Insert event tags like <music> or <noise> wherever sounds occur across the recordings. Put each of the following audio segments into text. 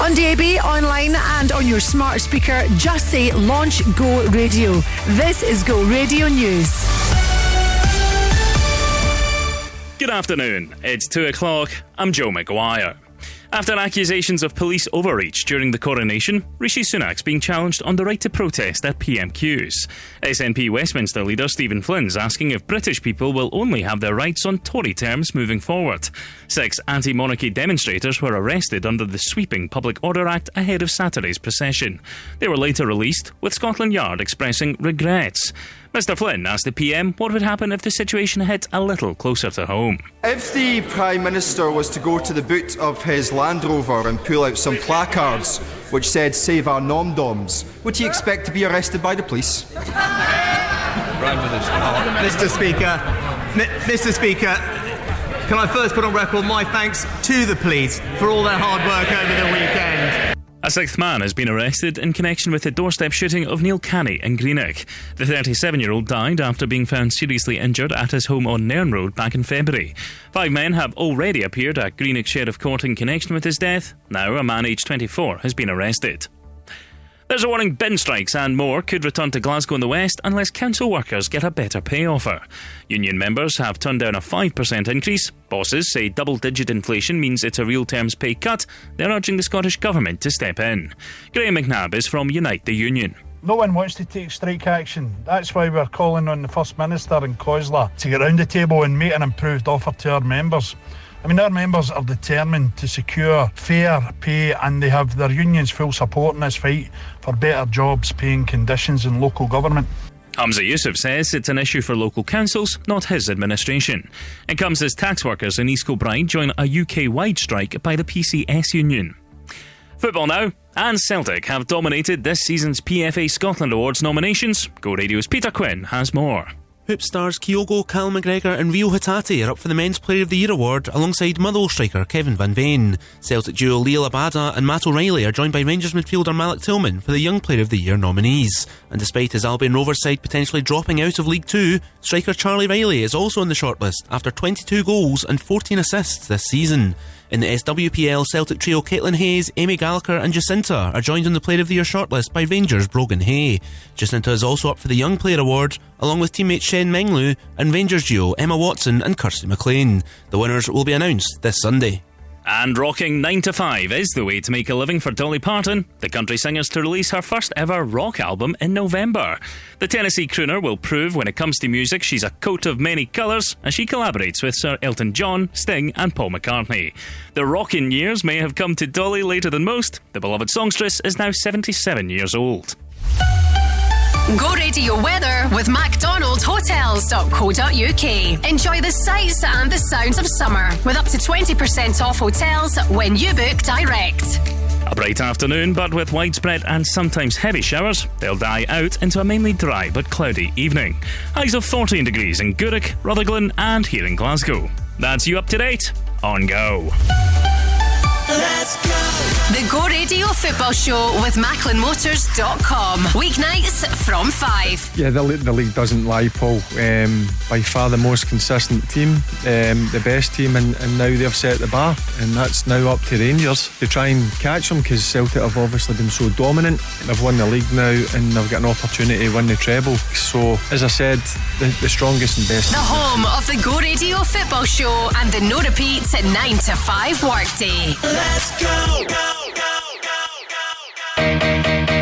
On DAB, online, and on your smart speaker, just say Launch Go Radio. This is Go Radio News. Good afternoon. It's two o'clock. I'm Joe McGuire. After accusations of police overreach during the coronation, Rishi Sunak's being challenged on the right to protest at PMQs. SNP Westminster leader Stephen Flynn's asking if British people will only have their rights on Tory terms moving forward. Six anti monarchy demonstrators were arrested under the sweeping Public Order Act ahead of Saturday's procession. They were later released, with Scotland Yard expressing regrets. Mr. Flynn asked the PM what would happen if the situation hit a little closer to home. If the Prime Minister was to go to the boot of his Land Rover and pull out some placards which said Save our non-doms, would he expect to be arrested by the police? Mr. Speaker, M- Mr. Speaker, can I first put on record my thanks to the police for all their hard work over the weekend? A sixth man has been arrested in connection with the doorstep shooting of Neil Canny in Greenock. The 37 year old died after being found seriously injured at his home on Nairn Road back in February. Five men have already appeared at Greenock Sheriff Court in connection with his death. Now, a man aged 24 has been arrested. There's a warning bin strikes and more could return to Glasgow in the West unless council workers get a better pay offer. Union members have turned down a 5% increase. Bosses say double digit inflation means it's a real terms pay cut. They're urging the Scottish Government to step in. Graham McNabb is from Unite the Union. No one wants to take strike action. That's why we're calling on the First Minister and COSLA to get round the table and make an improved offer to our members. I mean, our members are determined to secure fair pay and they have their union's full support in this fight for better jobs, paying conditions in local government. Humza Yousaf says it's an issue for local councils, not his administration. It comes as tax workers in East Kilbride join a UK wide strike by the PCS union. Football now. And Celtic have dominated this season's PFA Scotland Awards nominations. Go Radio's Peter Quinn has more. Hoop stars Kyogo, Cal McGregor, and Rio Hatate are up for the Men's Player of the Year award alongside Motherwell striker Kevin Van Veen. Celtic duo Liel Abada and Matt O'Reilly are joined by Rangers midfielder Malik Tillman for the Young Player of the Year nominees. And despite his Albion Rovers side potentially dropping out of League Two, striker Charlie Reilly is also on the shortlist after 22 goals and 14 assists this season. In the SWPL, Celtic trio Caitlin Hayes, Amy Gallagher, and Jacynta are joined on the Player of the Year shortlist by Rangers Brogan Hay. Jacynta is also up for the Young Player Award, along with teammate Shen Menglu and Rangers duo Emma Watson and Kirsty McLean. The winners will be announced this Sunday. And rocking 9 to 5 is the way to make a living for Dolly Parton. The country singer's to release her first ever rock album in November. The Tennessee crooner will prove when it comes to music she's a coat of many colours as she collaborates with Sir Elton John, Sting, and Paul McCartney. The rocking years may have come to Dolly later than most. The beloved songstress is now 77 years old. Go radio weather with MacDonaldHotels.co.uk. Enjoy the sights and the sounds of summer with up to 20% off hotels when you book direct. A bright afternoon, but with widespread and sometimes heavy showers. They'll die out into a mainly dry but cloudy evening. Highs of 14 degrees in Gourock, Rutherglen, and here in Glasgow. That's you up to date on Go. Let's go. The Go Radio Football Show with MacklinMotors.com. Weeknights from 5. Yeah, the, the league doesn't lie, Paul. Um, by far the most consistent team, um, the best team, and, and now they've set the bar, and that's now up to Rangers to try and catch them because Celtic have obviously been so dominant. They've won the league now, and they've got an opportunity to win the treble. So, as I said, the, the strongest and best. The home of the Go Radio Football Show and the no repeats at 9 to 5 workday. Let's go, go, go, go, go, go.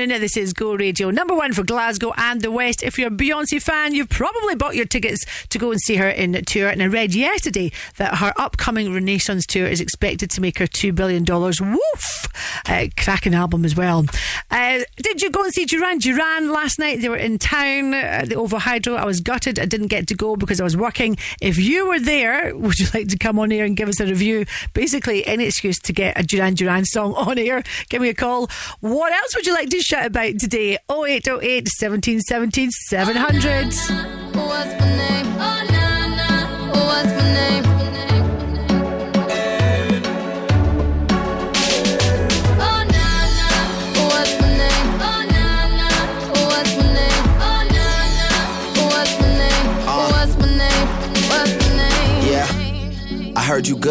afternoon. This is Go Radio, number one for Glasgow and the West. If you're a Beyonce fan, you've probably bought your tickets to go and see her in tour. And I read yesterday that her upcoming Renaissance tour is expected to make her $2 billion. Woof! Uh, cracking album as well and see Duran Duran last night. They were in town at the OVO Hydro. I was gutted. I didn't get to go because I was working. If you were there, <laughs> would you like to come on here and give us a review? Basically, any excuse to get a Duran Duran song on here. <laughs> give me a call. What else would you like to shout about today? 0808 1717 700.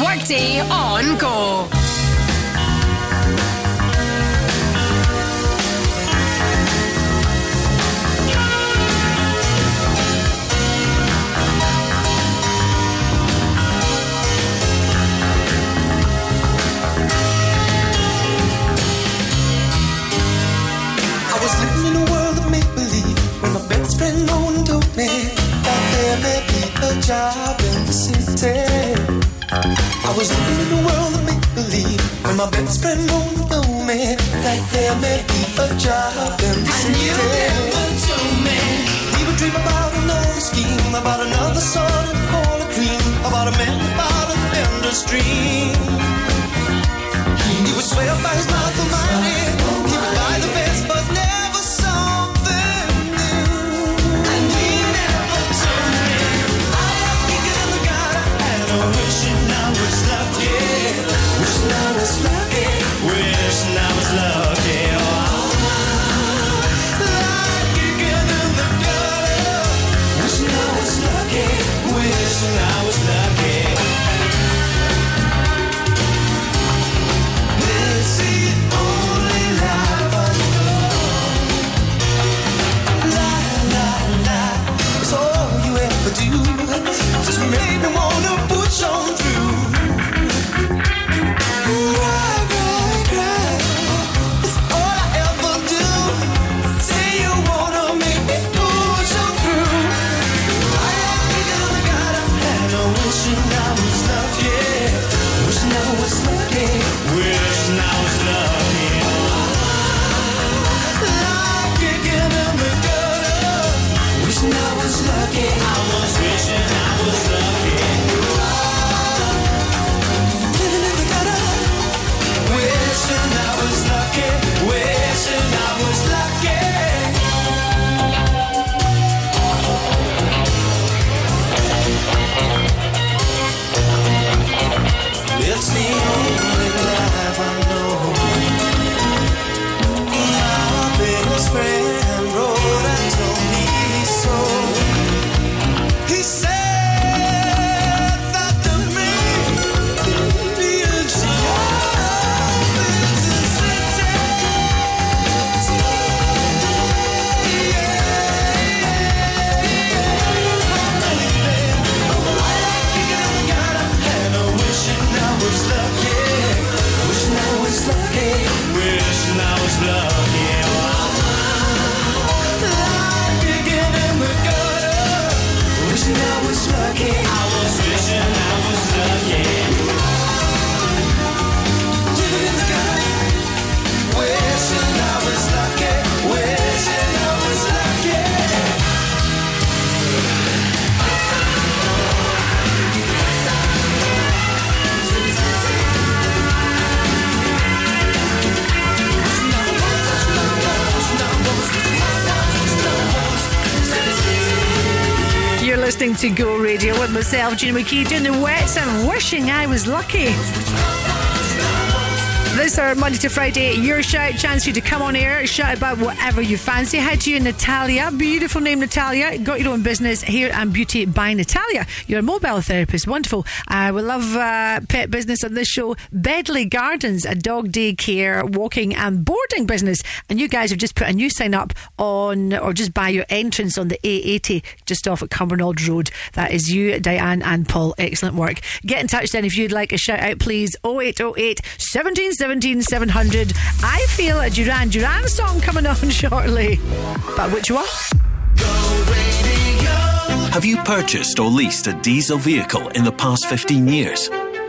Workday on Myself, Gina McKie, doing the wets and wishing I was lucky. This are Monday to Friday, your shout, chance for you to come on air, shout about whatever you fancy. Hi to you, Natalia. Beautiful name, Natalia. Got your own business, Hair and Beauty by Natalia. You're a mobile therapist. Wonderful. Uh, we love uh, pet business on this show. Bedley Gardens, a dog daycare, walking and boarding business. And you guys have just put a new sign up on, or just by your entrance on the A80, just off at Cumbernauld Road. That is you, Diane and Paul. Excellent work. Get in touch then if you'd like a shout out, please. 0808 17 17 700. I feel a Duran Duran song coming on <laughs> shortly. But which one? Have you purchased or leased a diesel vehicle in the past 15 years?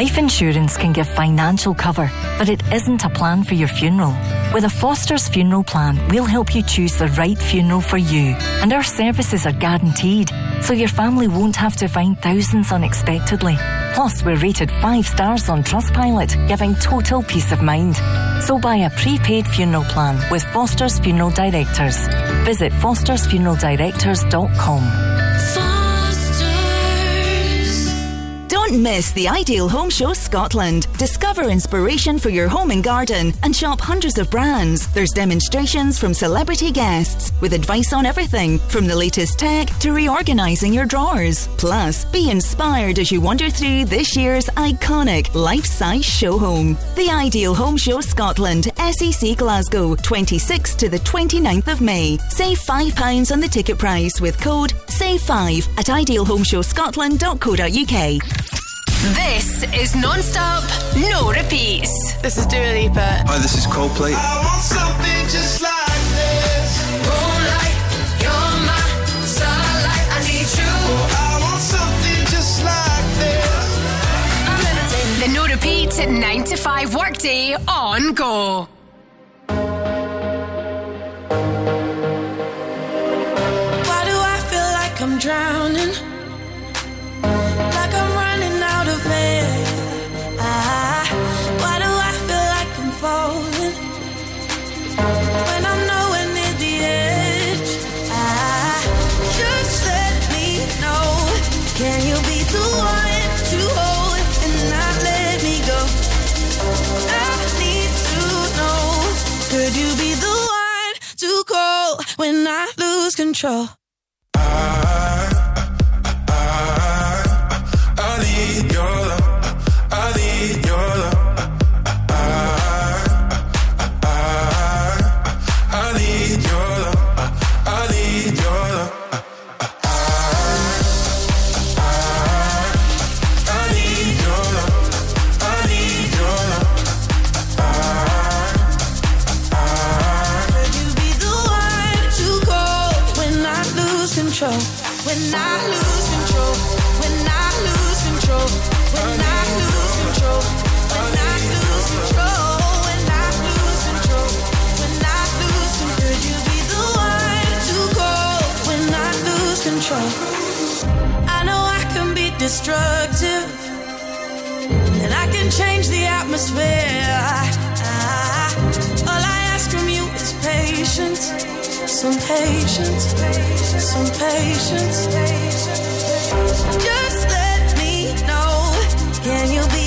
Life insurance can give financial cover, but it isn't a plan for your funeral. With a Foster's funeral plan, we'll help you choose the right funeral for you, and our services are guaranteed, so your family won't have to find thousands unexpectedly. Plus, we're rated 5 stars on Trustpilot, giving total peace of mind. So buy a prepaid funeral plan with Foster's Funeral Directors. Visit fostersfuneraldirectors.com. Don't miss the Ideal Home Show Scotland. Discover inspiration for your home and garden and shop hundreds of brands. There's demonstrations from celebrity guests with advice on everything from the latest tech to reorganizing your drawers. Plus, be inspired as you wander through this year's iconic life-size show home. The Ideal Home Show Scotland, SEC Glasgow, 26th to the 29th of May. Save £5 on the ticket price with code SAVE5 at idealhomeshowscotland.co.uk. This is non-stop, no repeats. This is Dua Lipa. Hi, this is Coldplay. I want something just like this. Moonlight, you're my starlight. I need you. I want something just like this. The no repeat 9 to 5 workday on go. Why do I feel like I'm drowning? When I lose control? I I, I, I need your love. I need your love. Destructive. And I can change the atmosphere. Patience. Some patience. Some patience. Just let me know. Can you be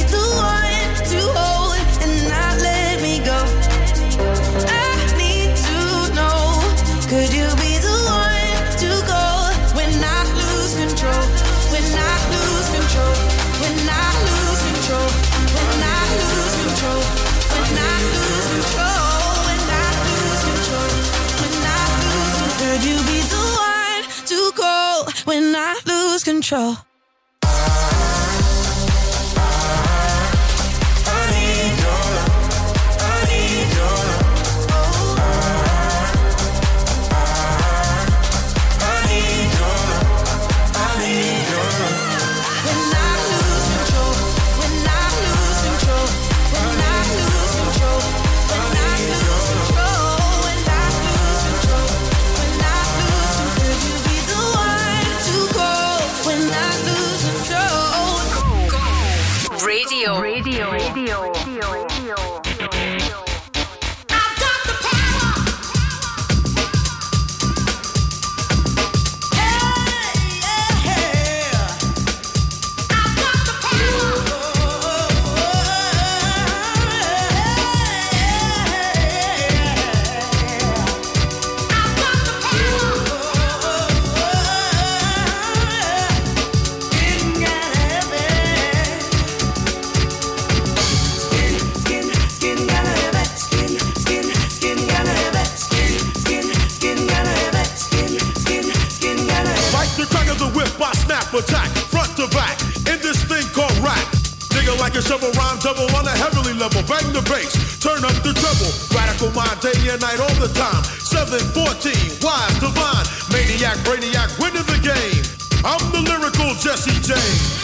control? Attack, front to back, in this thing called rap. Digger like a shovel, rhyme double on a heavenly level. Bang the bass, turn up the treble. Radical mind, day and night, all the time. 714, wise, divine, maniac, brainiac, winning the game. I'm the lyrical Jesse James.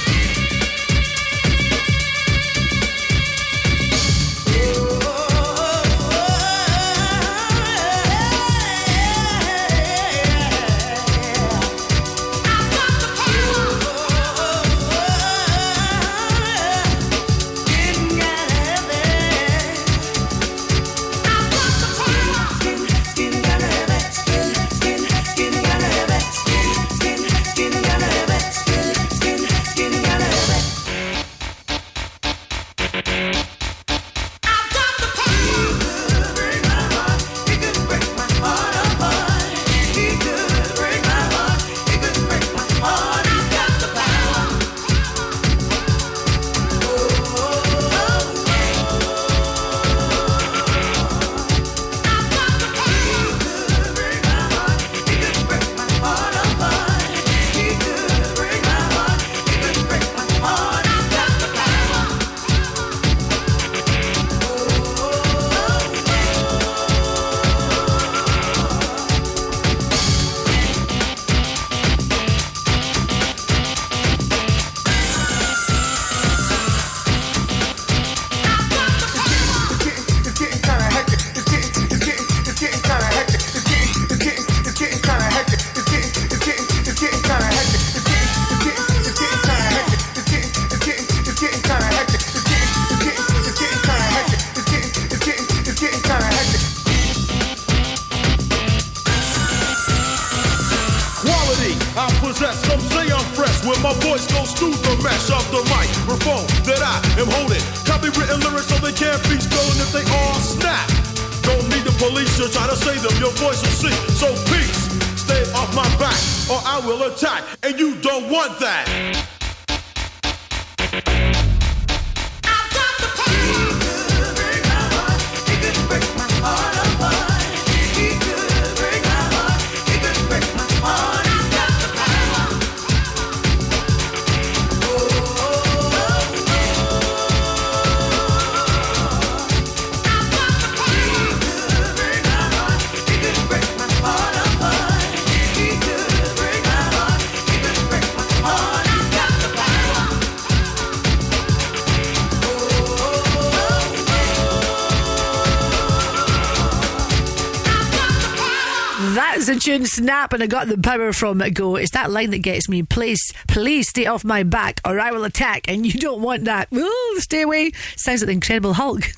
Tune snap, and I got the power from. Go. It's that line that gets me. Please, please stay off my back, or I will attack. And you don't want that. Ooh, stay away. Sounds like the Incredible Hulk. <laughs>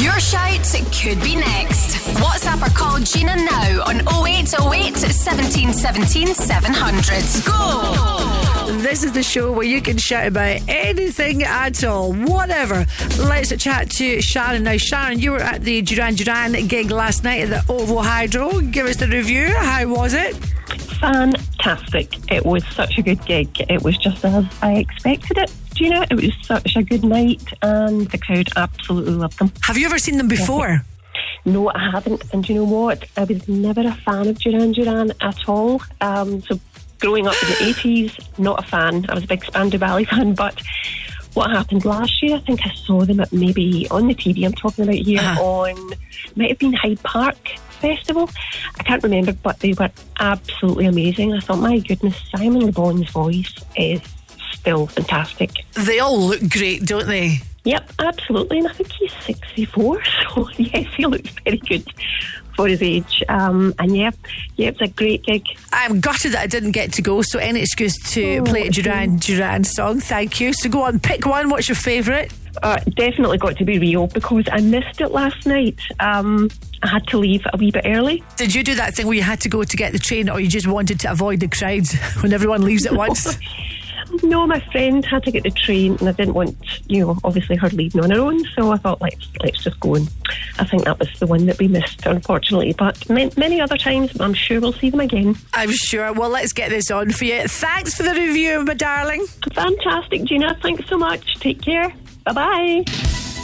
Your shout could be next. WhatsApp or call Gina now on 0808 17 17 700. Go! This is the show where you can shout about anything at all, whatever. Let's chat to Sharon. Now, Sharon, you were at the Duran Duran gig last night at the OVO Hydro. Give us the review. How was it? Fantastic. It was such a good gig. It was just as I expected it. Do you know, it was such a good night and the crowd absolutely loved them. Have you ever seen them before? No, I haven't. And do you know what? I was never a fan of Duran Duran at all. Um, so growing up in the 80s, not a fan. I was a big Spandau Ballet <laughs> fan, but what happened last year, I think I saw them at maybe on the TV I'm talking about here uh-huh. on, might have been Hyde Park Festival. I can't remember, but they were absolutely amazing. I thought, my goodness, Simon Le Bon's voice is still fantastic. They all look great, don't they? Yep, absolutely. And I think he's 64, <laughs> so yes, he looks very good for his age. Um, and yeah, yeah, it's a great gig. I'm gutted that I didn't get to go, so any excuse to play a Duran Duran song. Thank you. So go on, pick one. What's your favourite? Uh, definitely got to be Rio because I missed it last night. Um, I had to leave a wee bit early. Did you do that thing where you had to go to get the train, or you just wanted to avoid the crowds <laughs> when everyone leaves at once? <laughs> No, my friend had to get the train, and I didn't want, you know, obviously her leaving on her own. So I thought, let's let's just go. And I think that was the one that we missed, unfortunately. But ma- many other times, I'm sure we'll see them again. I'm sure. Well, let's get this on for you. Thanks for the review, my darling. Fantastic, Gina. Thanks so much. Take care. Bye bye.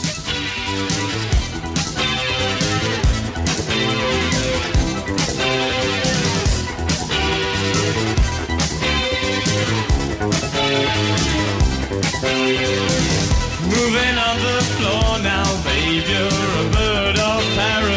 Moving on the floor now, babe, you're a bird of paradise.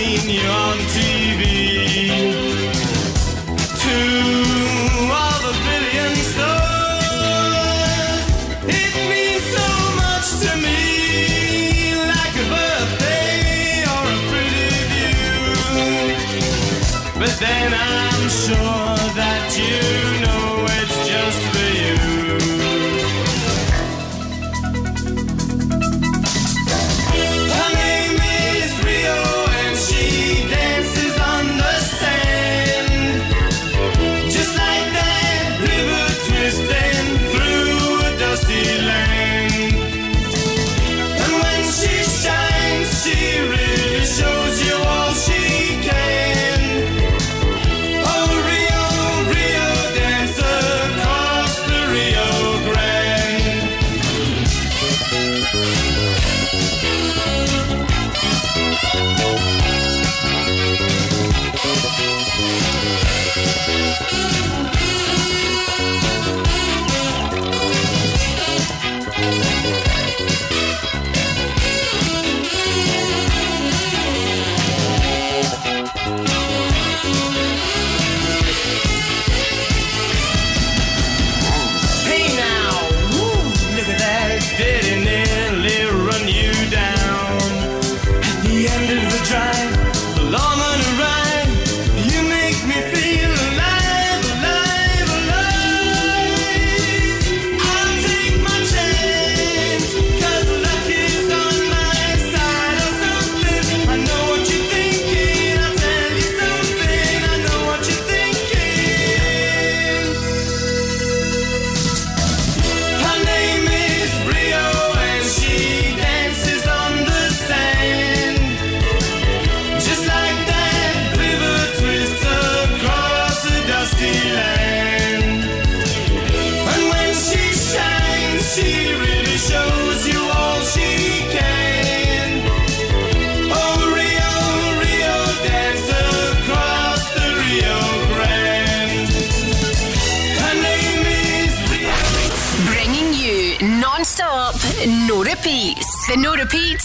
Seen you on TV.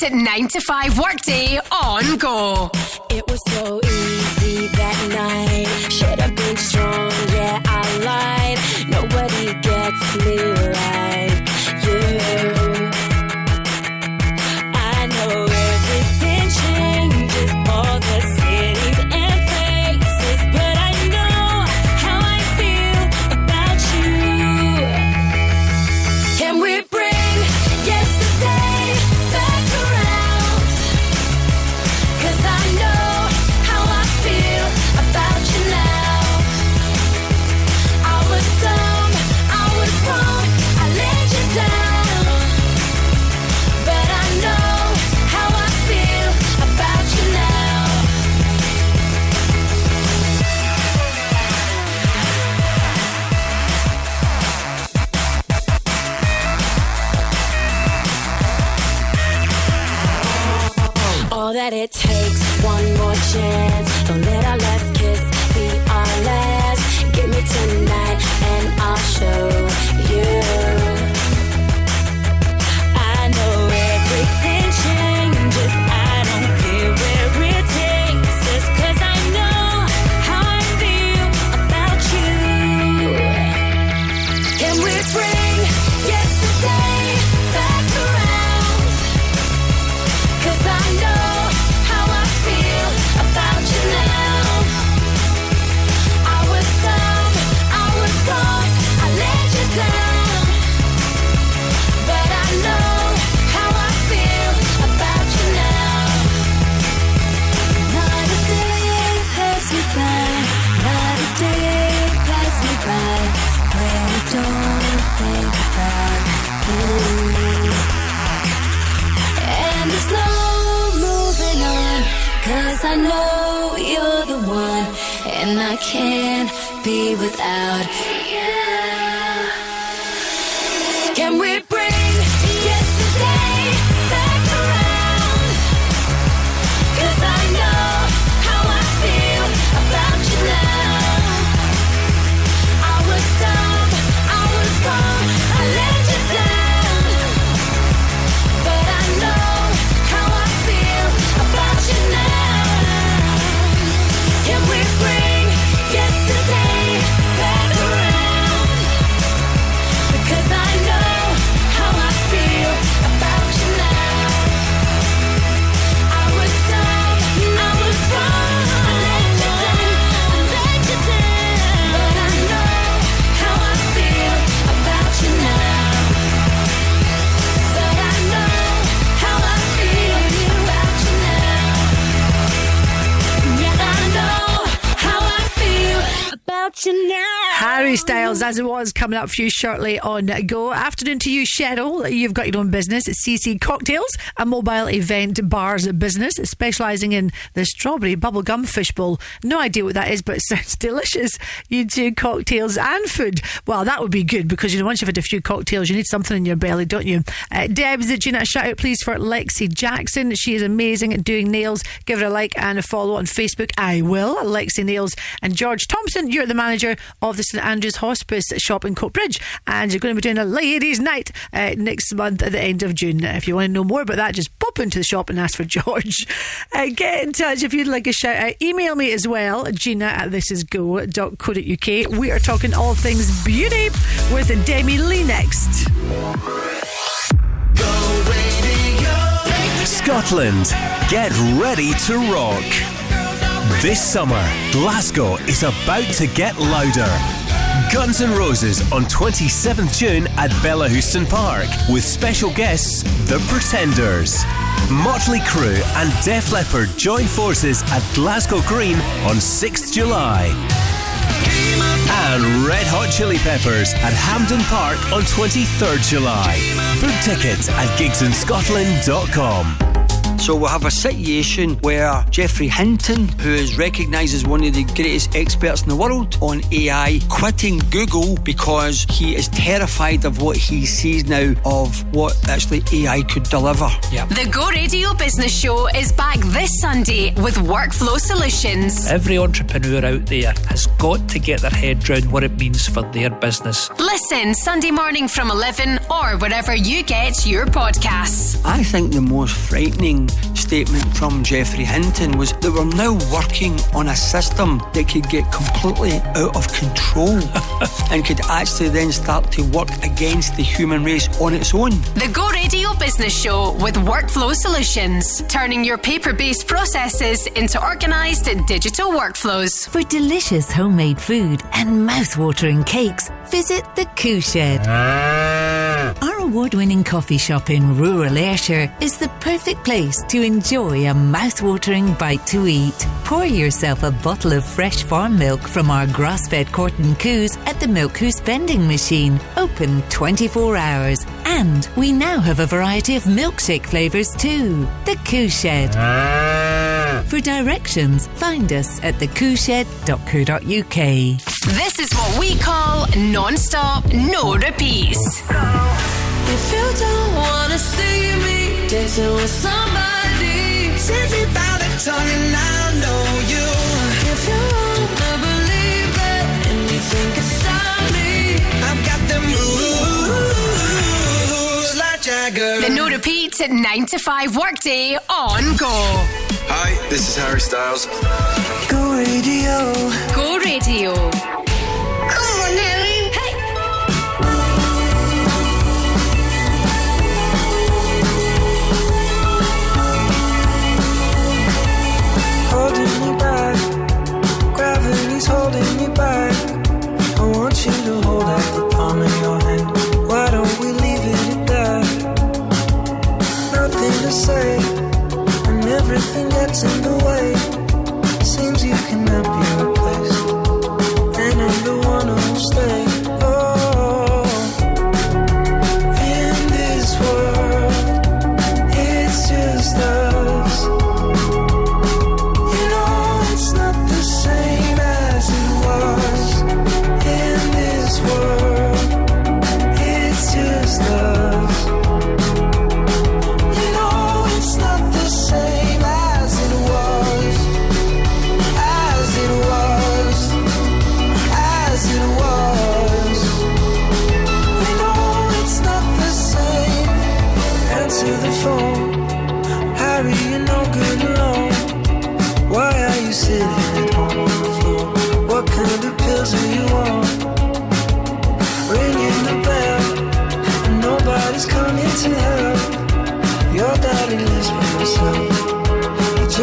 Repeat 9 to 5 workday on go. It was so now. Harry Styles, as it was, coming up for you shortly on Go. Afternoon to you, Cheryl. You've got your own business, CC Cocktails, a mobile event bars business specialising in the strawberry bubblegum fishbowl. No idea what that is, but it sounds <laughs> delicious. You do cocktails and food. Well, that would be good because you know once you've had a few cocktails, you need something in your belly, don't you? Uh, Deb's, did you not shout out please for Lexi Jackson? She is amazing at doing nails. Give her a like and a follow on Facebook. I will. Lexi Nails and George Thompson. You're the manager of the St Andrews Hospice shop in Coatbridge, and you're going to be doing a ladies' night uh, next month at the end of June. If you want to know more about that, just pop into the shop and ask for <laughs> George. Uh, get in touch if you'd like a shout out. Email me as well, Gina at thisisgo.co.uk. We are talking all things beauty with Demi Lee next. Scotland, get ready to rock. This summer, Glasgow is about to get louder. Guns N' Roses on 27th June at Bellahouston Park with special guests The Pretenders. Motley Crue and Def Leppard join forces at Glasgow Green on 6th July. And Red Hot Chili Peppers at Hampden Park on 23rd July. Book tickets at gigsinscotland.com. So we'll have a situation where Geoffrey Hinton, who is recognised as one of the greatest experts in the world on AI, quitting Google because he is terrified of what he sees now of what actually AI could deliver. Yeah. The Go Radio Business Show is back this Sunday with Workflow Solutions. Every entrepreneur out there has got to get their head round what it means for their business. Listen Sunday morning from 11 or wherever you get your podcasts. I think the most frightening statement from Geoffrey Hinton was that we're now working on a system that could get completely out of control <laughs> and could actually then start to work against the human race on its own. The Go Radio Business Show with Workflow Solutions, turning your paper based processes into organised digital workflows. For delicious homemade food and mouth-watering cakes, visit the Coo Shed. Ah. Our award-winning coffee shop in rural Ayrshire is the perfect place to enjoy a mouth-watering bite to eat. Pour yourself a bottle of fresh farm milk from our grass-fed Corton Coos at the Milk Coos vending machine, open 24 hours. And we now have a variety of milkshake flavours too. The Coo Shed. Ah. For directions, find us at thecooshed.co.uk. This is what we call non stop, no repeats. If you don't wanna see me dancing with somebody, take me by the tongue and I know you. If you wanna believe it and you think it's stop me, I've got the moves like Jagger. The no repeat 9 to 5 workday on Go. Hi, this is Harry Styles. Go radio. Go Radio. Come on, Harry. Gravity's holding me back. I want you to hold out the palm of your hand. Why don't we leave it at that? Nothing to say, and everything gets in the way. Seems you cannot be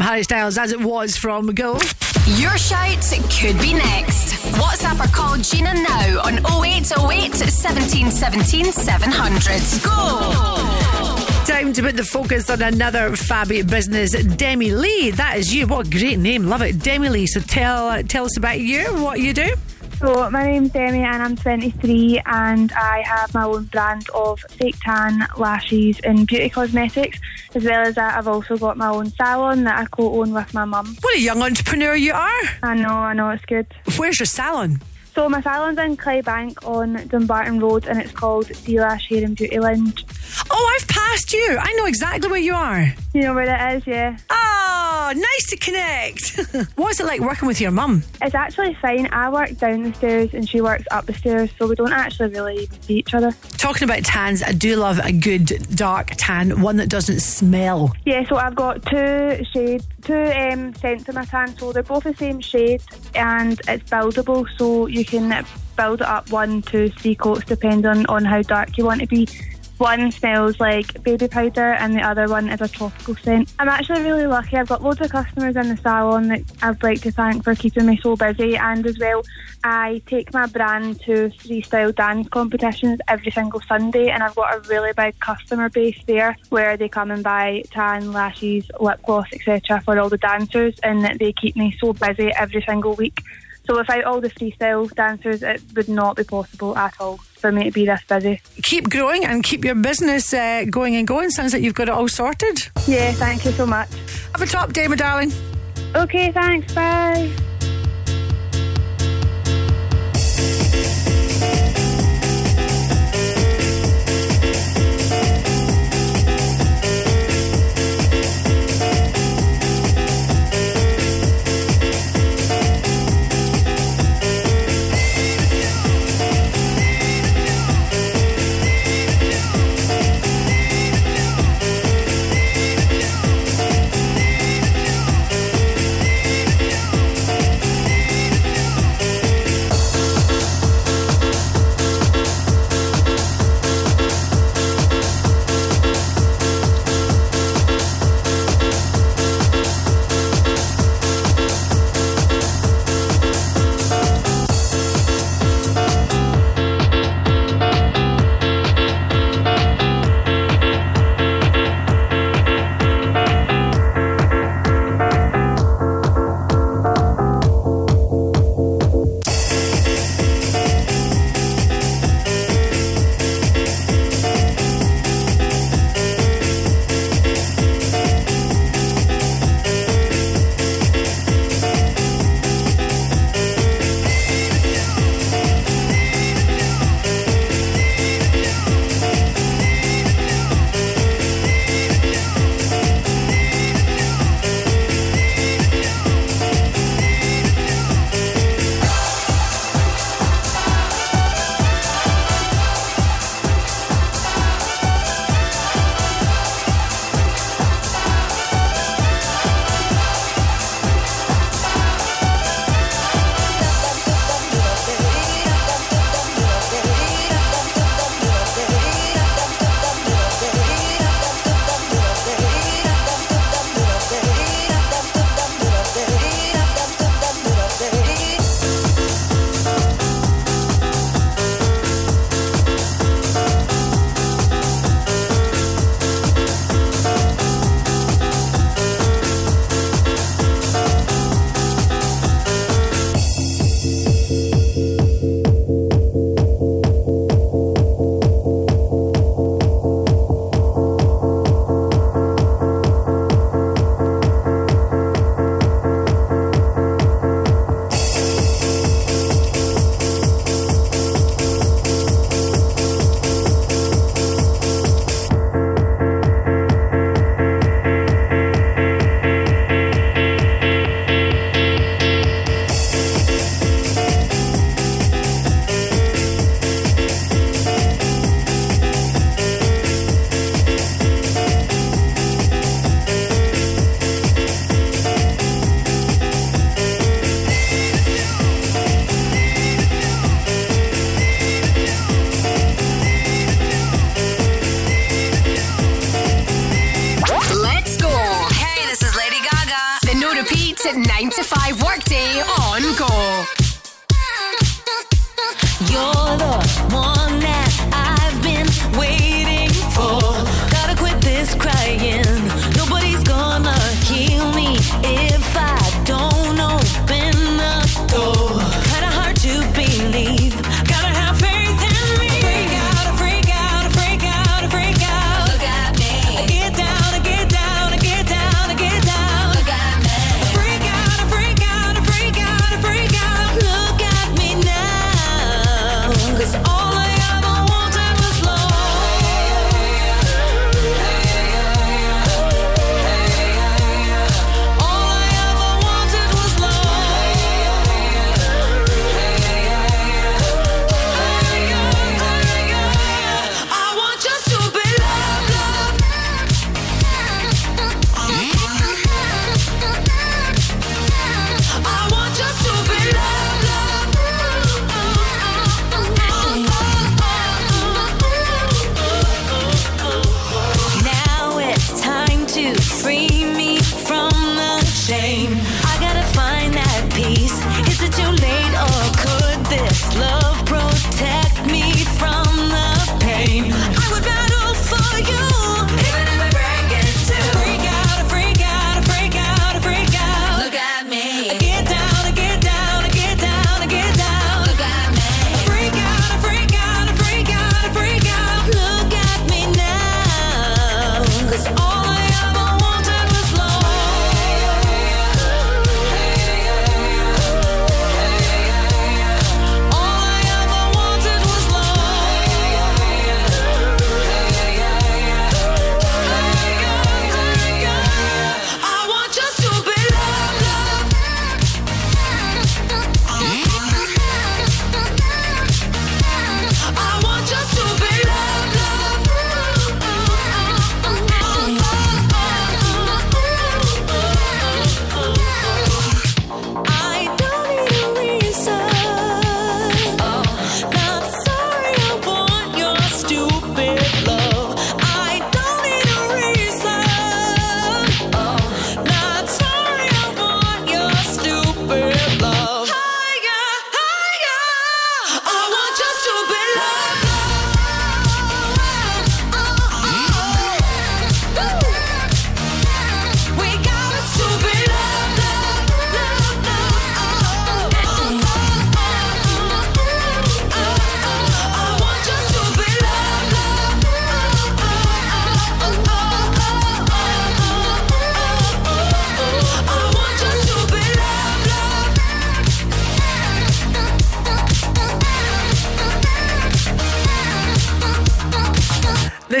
I Harry Styles, as it was from Go. Your shout could be next. WhatsApp or call Gina now on 0808 17 17 700. Go! Time to put the focus on another fabby business, Demi Lee. That is you. What a great name. Love it. Demi Lee. So tell tell us about you, what you do. So my name's Demi and I'm 23 and I have my own brand of fake tan, lashes and beauty cosmetics. As well as that, I've also got my own salon that I co-own with my mum. What a young entrepreneur you are. I know, I know, it's good. Where's your salon? So my salon's in Clydebank on Dumbarton Road and it's called D-Lash Hair and Beauty Lounge. Oh, I've passed you. I know exactly where you are. You know where it is, yeah. Oh, nice to connect. <laughs> What's it like working with your mum? It's actually fine. I work down the stairs and she works up the stairs, so we don't actually really see each other. Talking about tans, I do love a good dark tan, one that doesn't smell. Yeah, so I've got two shades, two um, scents in my tan, so they're both the same shade and it's buildable, so you can build it up one, two, three coats depending on how dark you want to be. One smells like baby powder and the other one is a tropical scent. I'm actually really lucky. I've got loads of customers in the salon that I'd like to thank for keeping me so busy and as well I take my brand to freestyle dance competitions every single Sunday and I've got a really big customer base there where they come and buy tan, lashes, lip gloss, etc. for all the dancers and they keep me so busy every single week. So without all the freestyle dancers, it would not be possible at all for me to be this busy. Keep growing and keep your business uh, going and going. Sounds like you've got it all sorted. Yeah, thank you so much. Have a top day, my darling. Okay, thanks. Bye.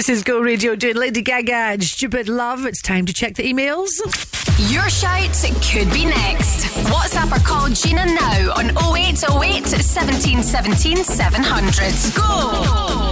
This is Go Radio doing Lady Gaga and Stupid Love. It's time to check the emails. Your shout could be next. WhatsApp or call Gina now on 0808 17 17 700. Go!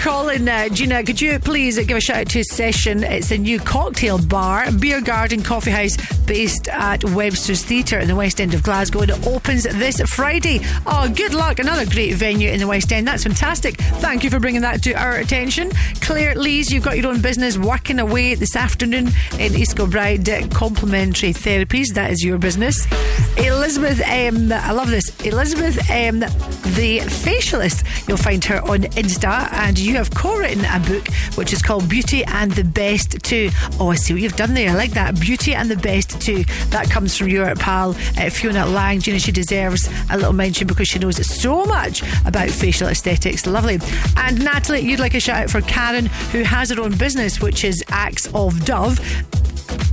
Colin, uh, Gina, could you please give a shout out to Session? It's a new cocktail bar, beer garden, coffee house based at Webster's Theatre in the West End of Glasgow. And it opens this Friday. Oh, good luck. Another great venue in the West End. That's fantastic. Thank you for bringing that to our attention. Claire Lees, you've got your own business working away this afternoon in East Kilbride. Uh, Complementary therapies. That is your business. Elizabeth, um, I love this. Elizabeth, um, the facialist. You'll find her on Insta, and you have co-written a book which is called Beauty and the Best Too. Oh, I see what you've done there. I like that. Beauty and the Best Too. That comes from your pal uh, Fiona Lang. Do you know she deserves a little mention because she knows so much about facial aesthetics. Lovely. And Natalie, you'd like a shout out for Karen, who has her own business, which is Acts of Dove.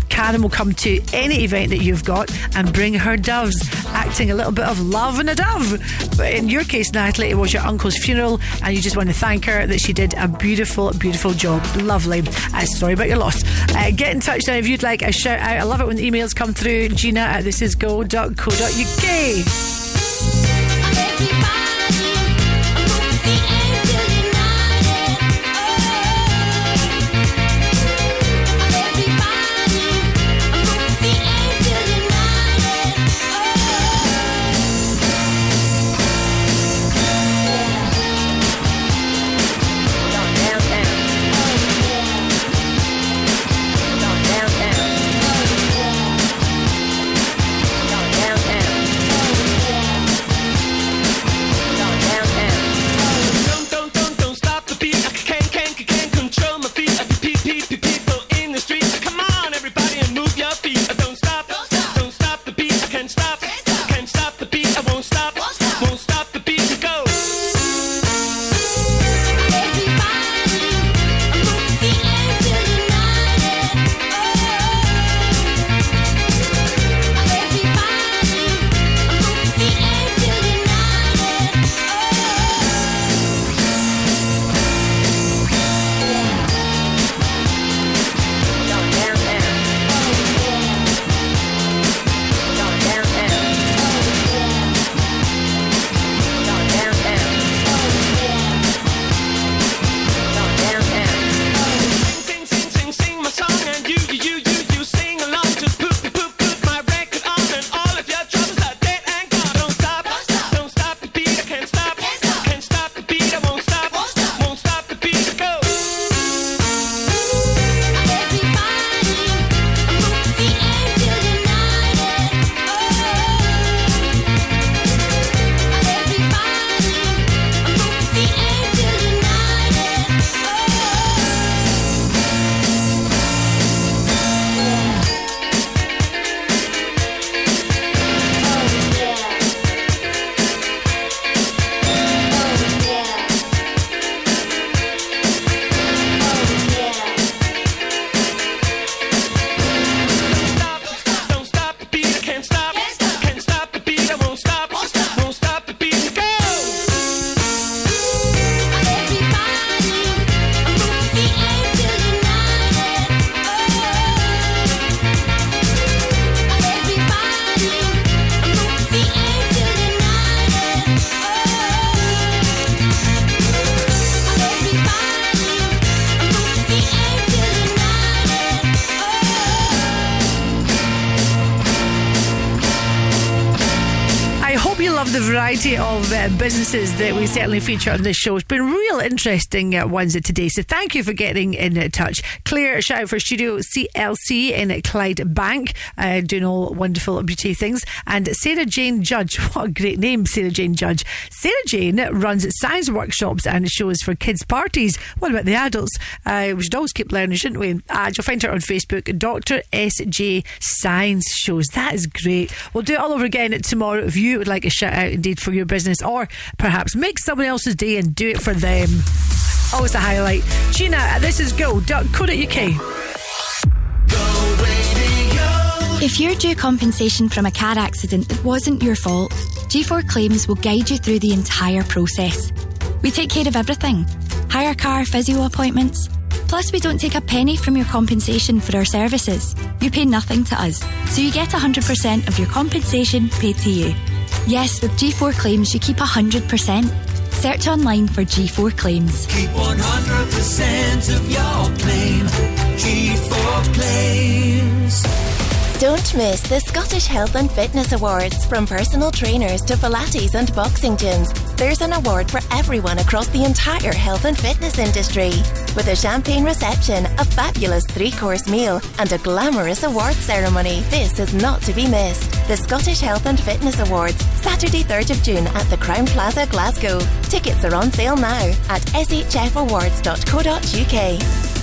Karen will come to any event that you've got and bring her doves, acting a little bit of love and a dove. But in your case, Natalie, it was your uncle's funeral, and you just want to thank her that she did a beautiful, beautiful job. Lovely. Uh, sorry about your loss. Uh, get in touch now if you'd like a shout out. I love it when emails come through. Gina at thisisgo.co.uk. that we certainly feature on this show. It's been real interesting uh, ones today. So thank you for getting in uh, touch. Claire, shout out for Studio CLC in Clydebank, uh, doing all wonderful beauty things. And Sarah Jane Judge, <laughs> what a great name, Sarah Jane Judge. Sarah Jane runs science workshops and shows for kids' parties. What about the adults? Uh, we should always keep learning, shouldn't we? And you'll find her on Facebook, Dr. SJ Science Shows. That is great. We'll do it all over again tomorrow if you would like a shout out indeed for your business or perhaps make someone else's day and do it for them. Always a highlight. Gina, this is go.co.uk. If you're due compensation from a car accident that wasn't your fault, G4 Claims will guide you through the entire process. We take care of everything hire car physio appointments, Plus, we don't take a penny from your compensation for our services. You pay nothing to us, so you get 100% of your compensation paid to you. Yes, with G4 Claims, you keep 100%. Search online for G4 Claims. Keep 100% of your claim. G4 Claims. Don't miss the Scottish Health and Fitness Awards. From personal trainers to Pilates and boxing gyms, there's an award for everyone across the entire health and fitness industry. With a champagne reception, a fabulous three course meal, and a glamorous award ceremony, this is not to be missed. The Scottish Health and Fitness Awards, Saturday, 3rd of June at the Crowne Plaza, Glasgow. Tickets are on sale now at shfawards.co.uk.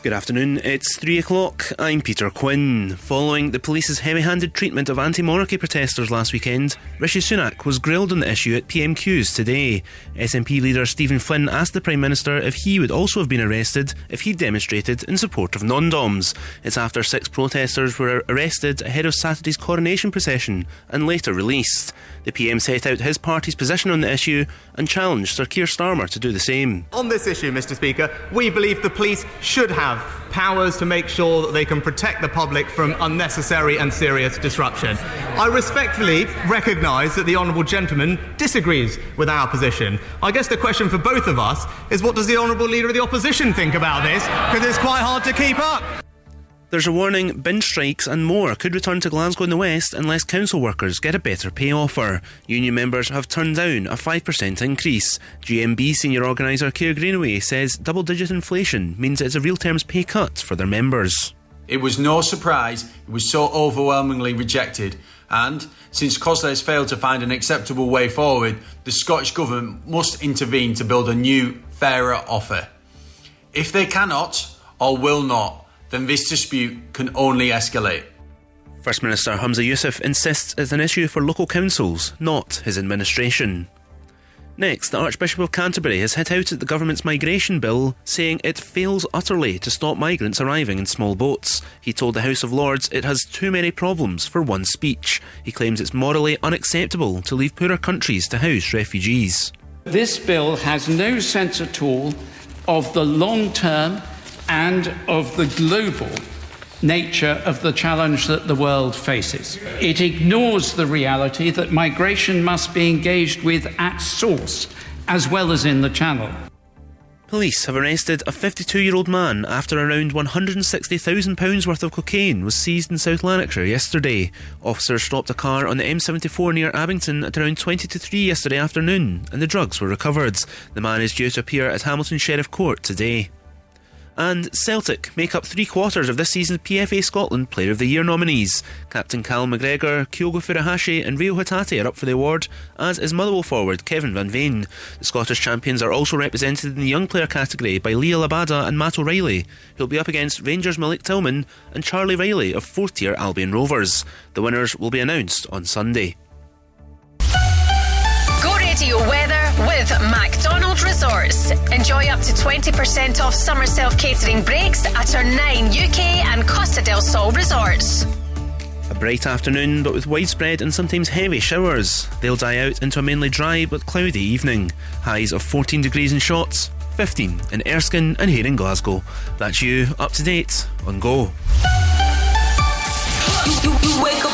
Good afternoon, it's three o'clock. I'm Peter Quinn. Following the police's heavy handed treatment of anti monarchy protesters last weekend, Rishi Sunak was grilled on the issue at PMQs today. SNP leader Stephen Flynn asked the Prime Minister if he would also have been arrested if he'd demonstrated in support of non doms. It's after six protesters were arrested ahead of Saturday's coronation procession and later released. The PM set out his party's position on the issue and challenged Sir Keir Starmer to do the same. On this issue, Mr. Speaker, we believe the police should have powers to make sure that they can protect the public from unnecessary and serious disruption. I respectfully recognise that the Honourable Gentleman disagrees with our position. I guess the question for both of us is what does the Honourable Leader of the Opposition think about this? Because it's quite hard to keep up. There's a warning bin strikes and more could return to Glasgow in the West unless council workers get a better pay offer. Union members have turned down a 5% increase. GMB senior organiser Keir Greenaway says double digit inflation means it's a real terms pay cut for their members. It was no surprise it was so overwhelmingly rejected. And since COSLA has failed to find an acceptable way forward, the Scottish Government must intervene to build a new, fairer offer. If they cannot, or will not, then this dispute can only escalate. First Minister Humza Yousaf insists it's an issue for local councils, not his administration. Next, the Archbishop of Canterbury has hit out at the government's migration bill, saying it fails utterly to stop migrants arriving in small boats. He told the House of Lords it has too many problems for one speech. He claims it's morally unacceptable to leave poorer countries to house refugees. This bill has no sense at all of the long term and of the global nature of the challenge that the world faces. It ignores the reality that migration must be engaged with at source as well as in the channel. Police have arrested a 52 year old man after around £160,000 worth of cocaine was seized in South Lanarkshire yesterday. Officers stopped a car on the M74 near Abington at around 20 to 3 yesterday afternoon and the drugs were recovered. The man is due to appear at Hamilton Sheriff Court today. And Celtic make up three quarters of this season's PFA Scotland Player of the Year nominees. Captain Cal McGregor, Kyogo Furuhashi, and Reo Hatate are up for the award, as is Motherwell forward Kevin Van Veen. The Scottish champions are also represented in the young player category by Liel Abada and Matt O'Reilly, who'll be up against Rangers Malik Tillman and Charlie Reilly of fourth tier Albion Rovers. The winners will be announced on Sunday. Go Radio weather with MacDonald Resorts. Enjoy up to 20% off summer self catering breaks at our nine UK and Costa del Sol resorts. A bright afternoon, but with widespread and sometimes heavy showers. They'll die out into a mainly dry but cloudy evening. Highs of 14 degrees in Shotts, 15 in Erskine and here in Glasgow. That's you up to date on Go. You, you wake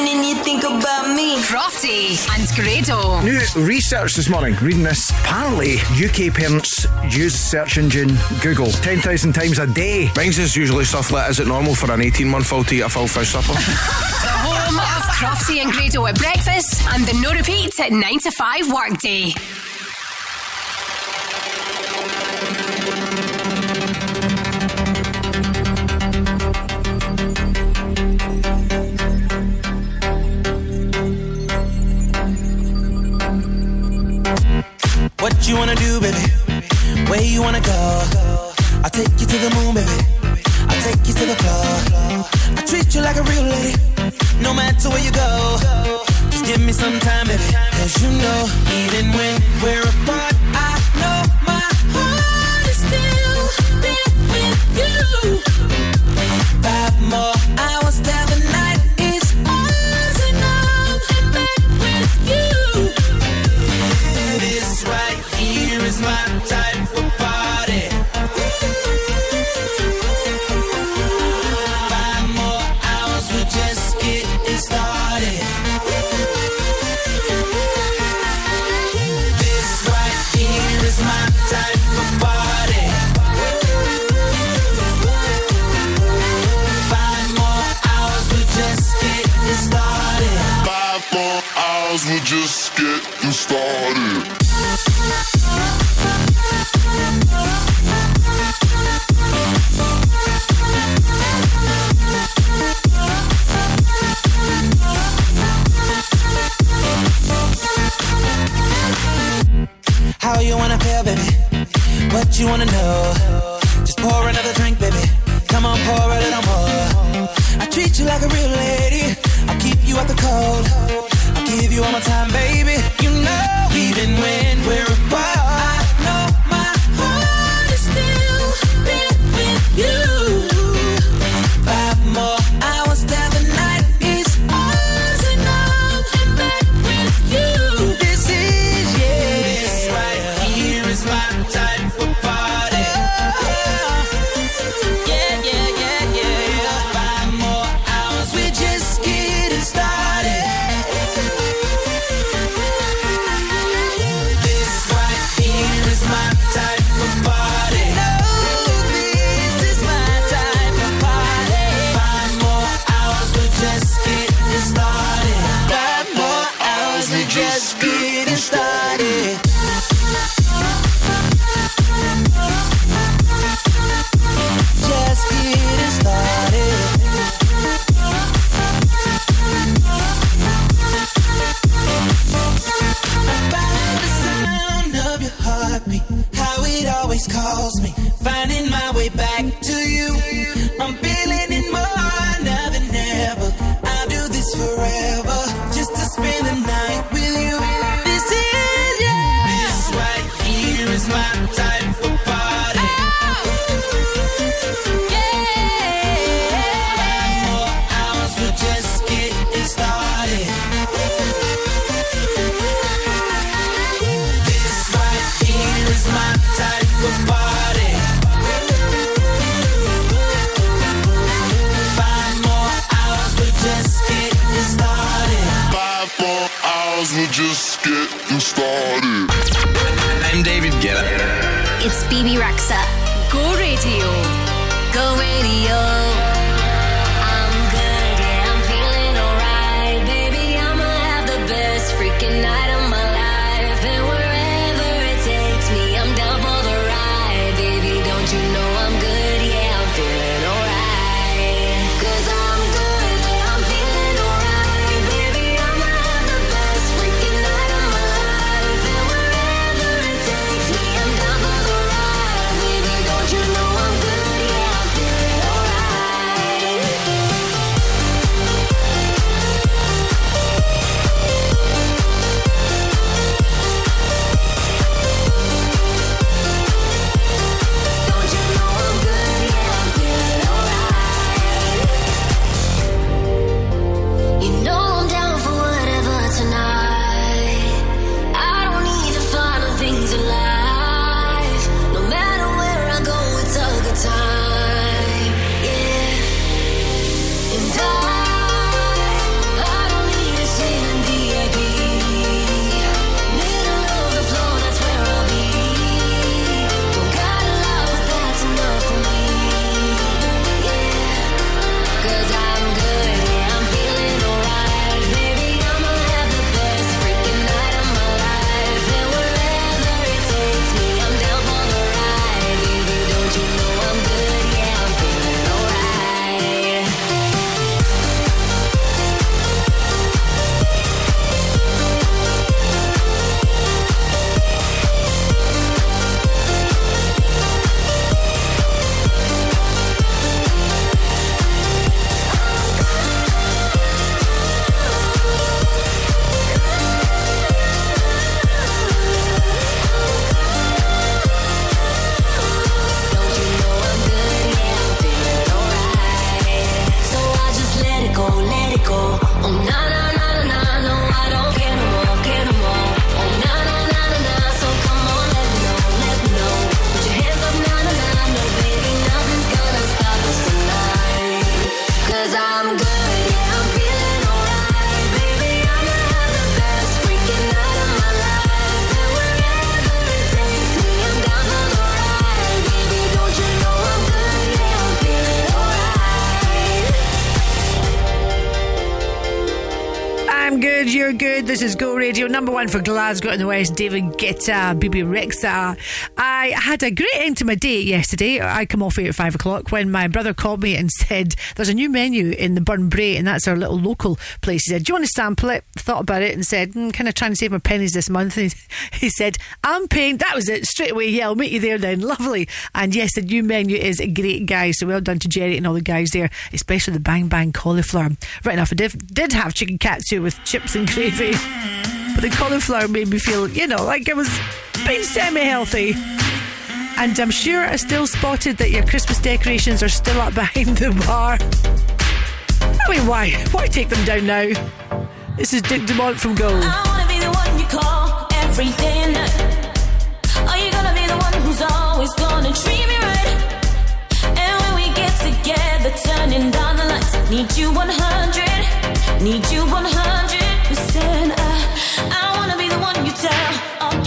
up in the morning and you think about me. Crofty and Grado. New research this morning, reading this. Apparently, UK parents use search engine Google 10,000 times a day. Mine's is usually stuff like, is it normal for an 18 month old to eat a full fish supper? <laughs> The home of Crofty and Grado at breakfast and the no repeat at 9 to 5 workday. What you wanna do, baby? Where you wanna go? I'll take you to the moon, baby. I'll take you to the floor. I treat you like a real lady, no matter where you go. Just give me some time, baby. Cause you know, even when we're apart, I Sometimes we're just getting started. How you wanna feel, baby? What you wanna know? Just pour another drink, baby. Come on, pour a little more. I treat you like a real lady. I keep you out the cold give you all my time, baby. You know, even when one for Glasgow in the West. David Guetta, Bebe Rexha. I had a great end to my day yesterday. I come off here at five o'clock when my brother called me and said, There's a new menu in the Burn Bray, and that's our little local place. He said, Do you want to sample it? Thought about it and said, mm, Kind of trying to save my pennies this month. <laughs> And he, he said, I'm paying. That was it, straight away. Yeah, I'll meet you there then. <laughs> Lovely. And yes, the new menu is a great, guys. So well done to Jerry and all the guys there, especially the Bang Bang cauliflower. Right enough, I did, did have chicken katsu with chips and gravy. <laughs> But the cauliflower made me feel, you know, like I was being semi healthy. And I'm sure I still spotted that your Christmas decorations are still up <laughs> behind the bar. I mean, why? Why take them down now? This is Dick DeMont from Go. I wanna be the one you call every day and. Are you gonna be the one who's always gonna treat me right? And when we get together, turning down the lights, need you 100, need you 100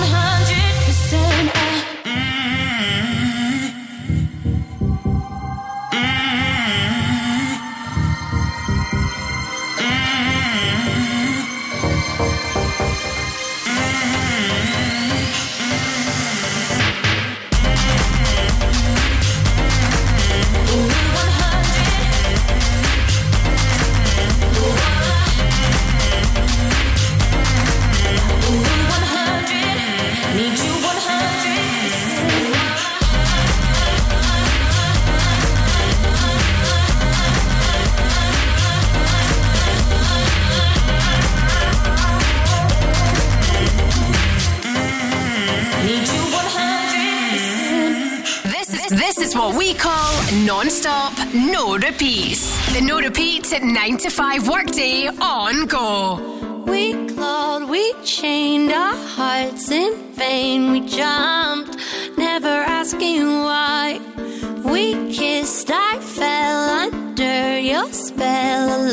you non-stop, no repeats. The no repeats at nine to five workday on go. We clawed, we chained our hearts in vain. We jumped, never asking why. We kissed, I fell under your spell of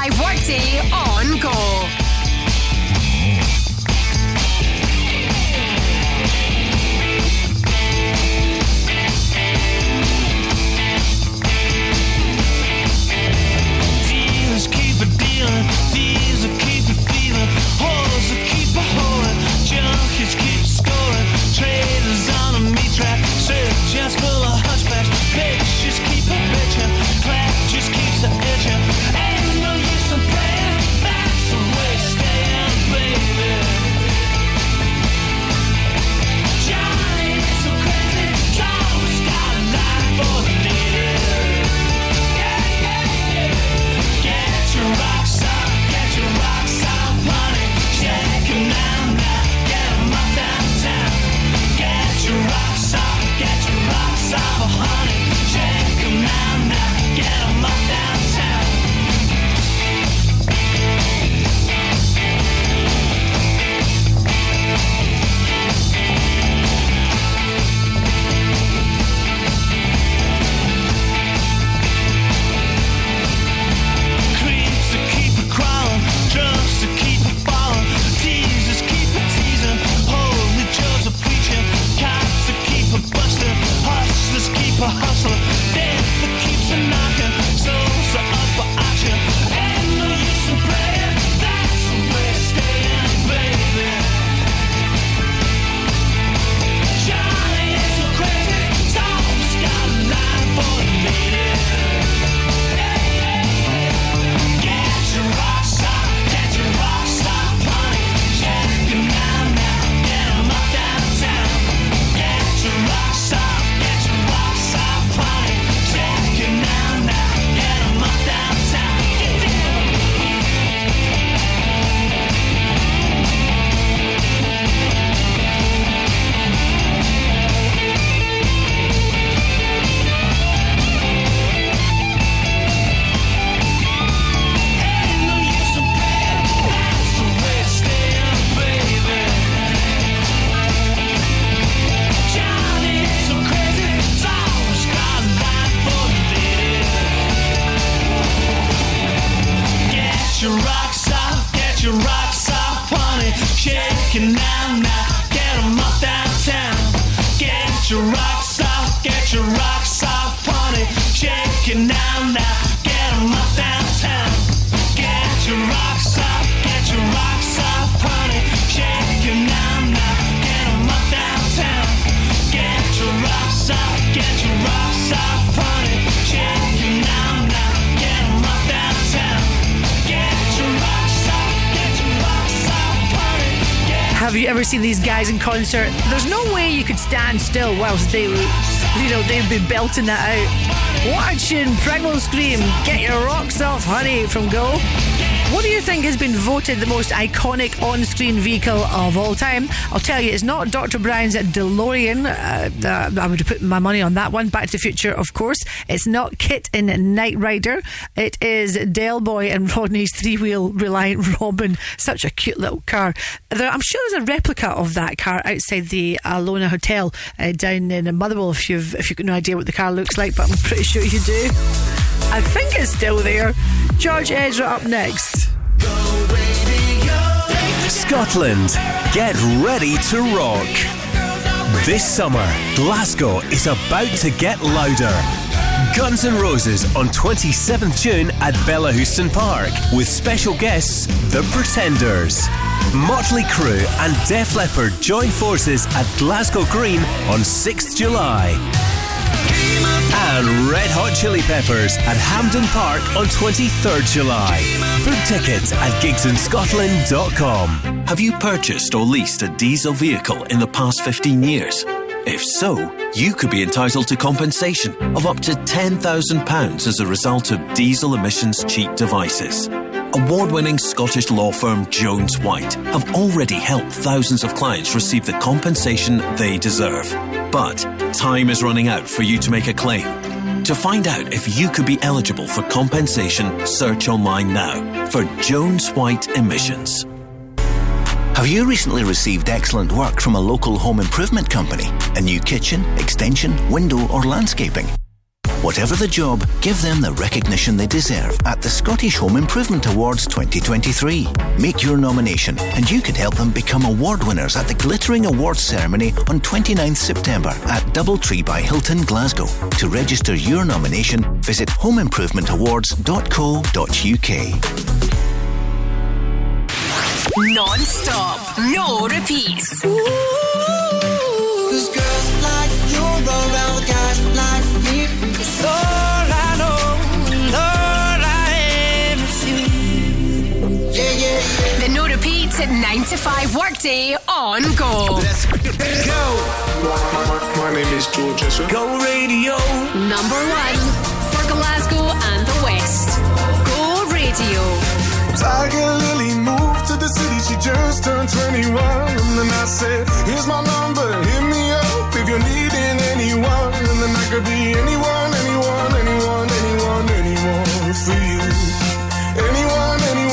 by Workday on. see these guys in concert. There's no way you could stand still whilst they, you know, they'd be belting that out. Watching Primal Scream, Get Your Rocks Off, Honey from Go. What do you think has been voted the most iconic on pedestrian vehicle of all time. I'll tell you, it's not Dr. Brown's DeLorean. Uh, uh, I would have put my money on that one. Back to the Future, of course. It's not Kit in Knight Rider. It is Del Boy and Rodney's three wheel Reliant Robin. Such a cute little car. There, I'm sure there's a replica of that car outside the Alona Hotel uh, down in Motherwell if you've, if you've got no idea what the car looks like, but I'm pretty sure you do. I think it's still there. George Ezra up next. Go. Scotland, get ready to rock. This summer, Glasgow is about to get louder. Guns N' Roses on 27th June at Bellahouston Park with special guests The Pretenders. Motley Crue and Def Leppard join forces at Glasgow Green on 6th July. And Red Hot Chili Peppers at Hampden Park on 23rd July. Book tickets at gigsinscotland.com. Have you purchased or leased a diesel vehicle in the past 15 years? If so, you could be entitled to compensation of up to £10,000 as a result of diesel emissions cheat devices. Award winning Scottish law firm Jones Whyte have already helped thousands of clients receive the compensation they deserve. But time is running out for you to make a claim. To find out if you could be eligible for compensation, search online now for Jones Whyte Emissions. Have you recently received excellent work from a local home improvement company? A new kitchen, extension, window, or landscaping? Whatever the job, give them the recognition they deserve at the Scottish Home Improvement Awards 2023. Make your nomination and you could help them become award winners at the glittering awards ceremony on 29th September at Doubletree by Hilton, Glasgow. To register your nomination, visit homeimprovementawards.co.uk. Non-stop, no repeats. Cause 9 to 5 workday on Go. Let's go. My name is George Ezra. Go radio. Number one for Glasgow and the West. Go Radio. Tiger Lily moved to the city, she just turned 21. And then I said, Here's my number, hit me up if you're needing anyone. And I could be anyone, anyone, anyone, anyone, anyone for you. Anyone, anyone,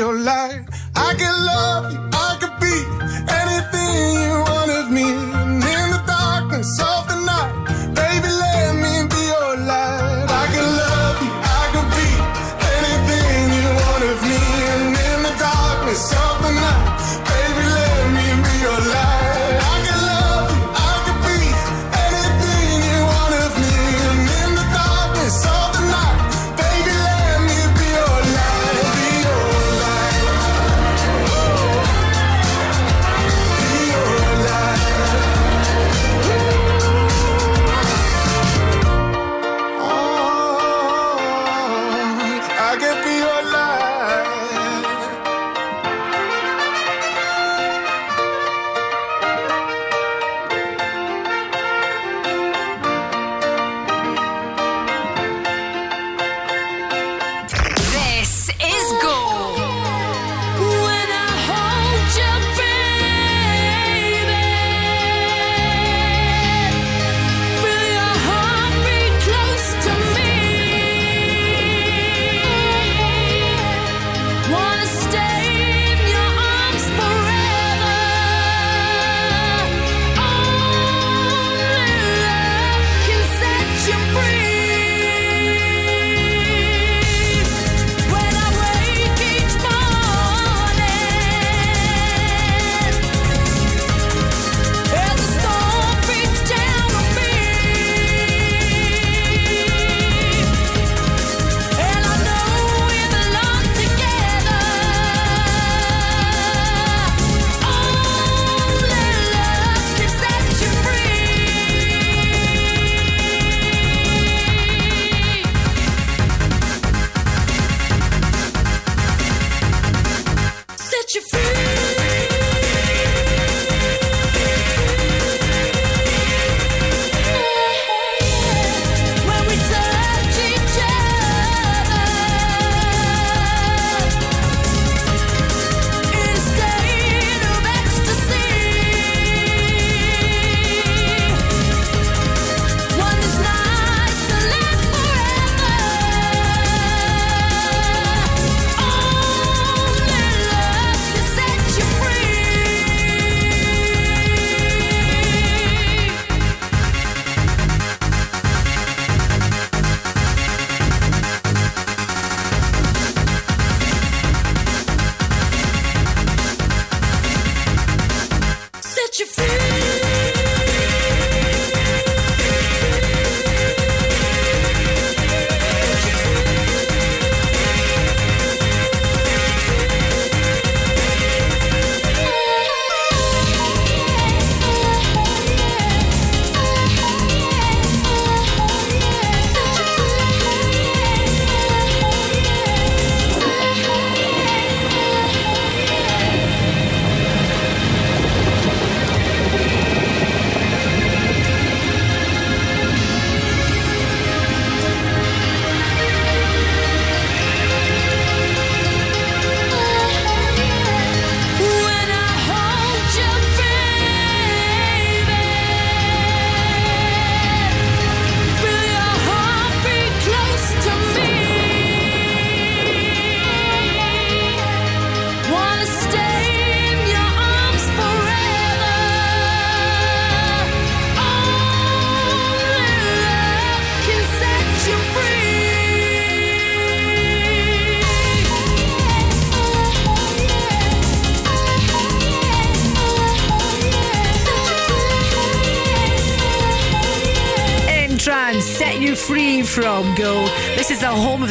your light. I can love you, I can be anything you want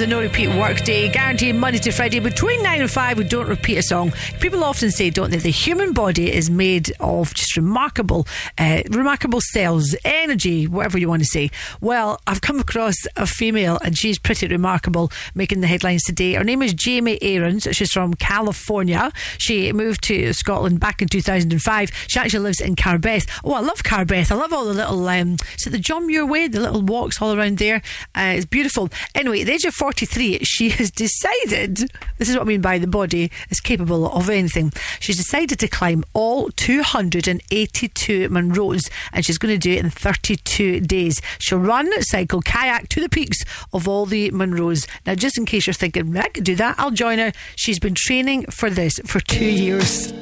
no repeat workday, guaranteed Monday to Friday between 9 and 5. We don't repeat a song. People often say, don't they, the human body is made of just remarkable, uh, remarkable cells, energy, whatever you want to say. Well, I've come across a female and she's pretty remarkable, making the headlines today. Her name is Jamie Aarons. She's from California. She moved to Scotland back in 2005. She actually lives in Carbeth. Oh, I love Carbeth. I love all the little, um, is it the John Muir Way? The little walks all around there. Uh, it's beautiful. Anyway, at the age of 43, she <laughs> has decided this is what I mean by the body is capable of anything. She's decided to climb all 282 Munros and she's going to do it in 32 days. She'll run, cycle, kayak to the peaks of all the Munros. Now, just in case you're thinking, I could do that, I'll join her. She's been training for this for two years.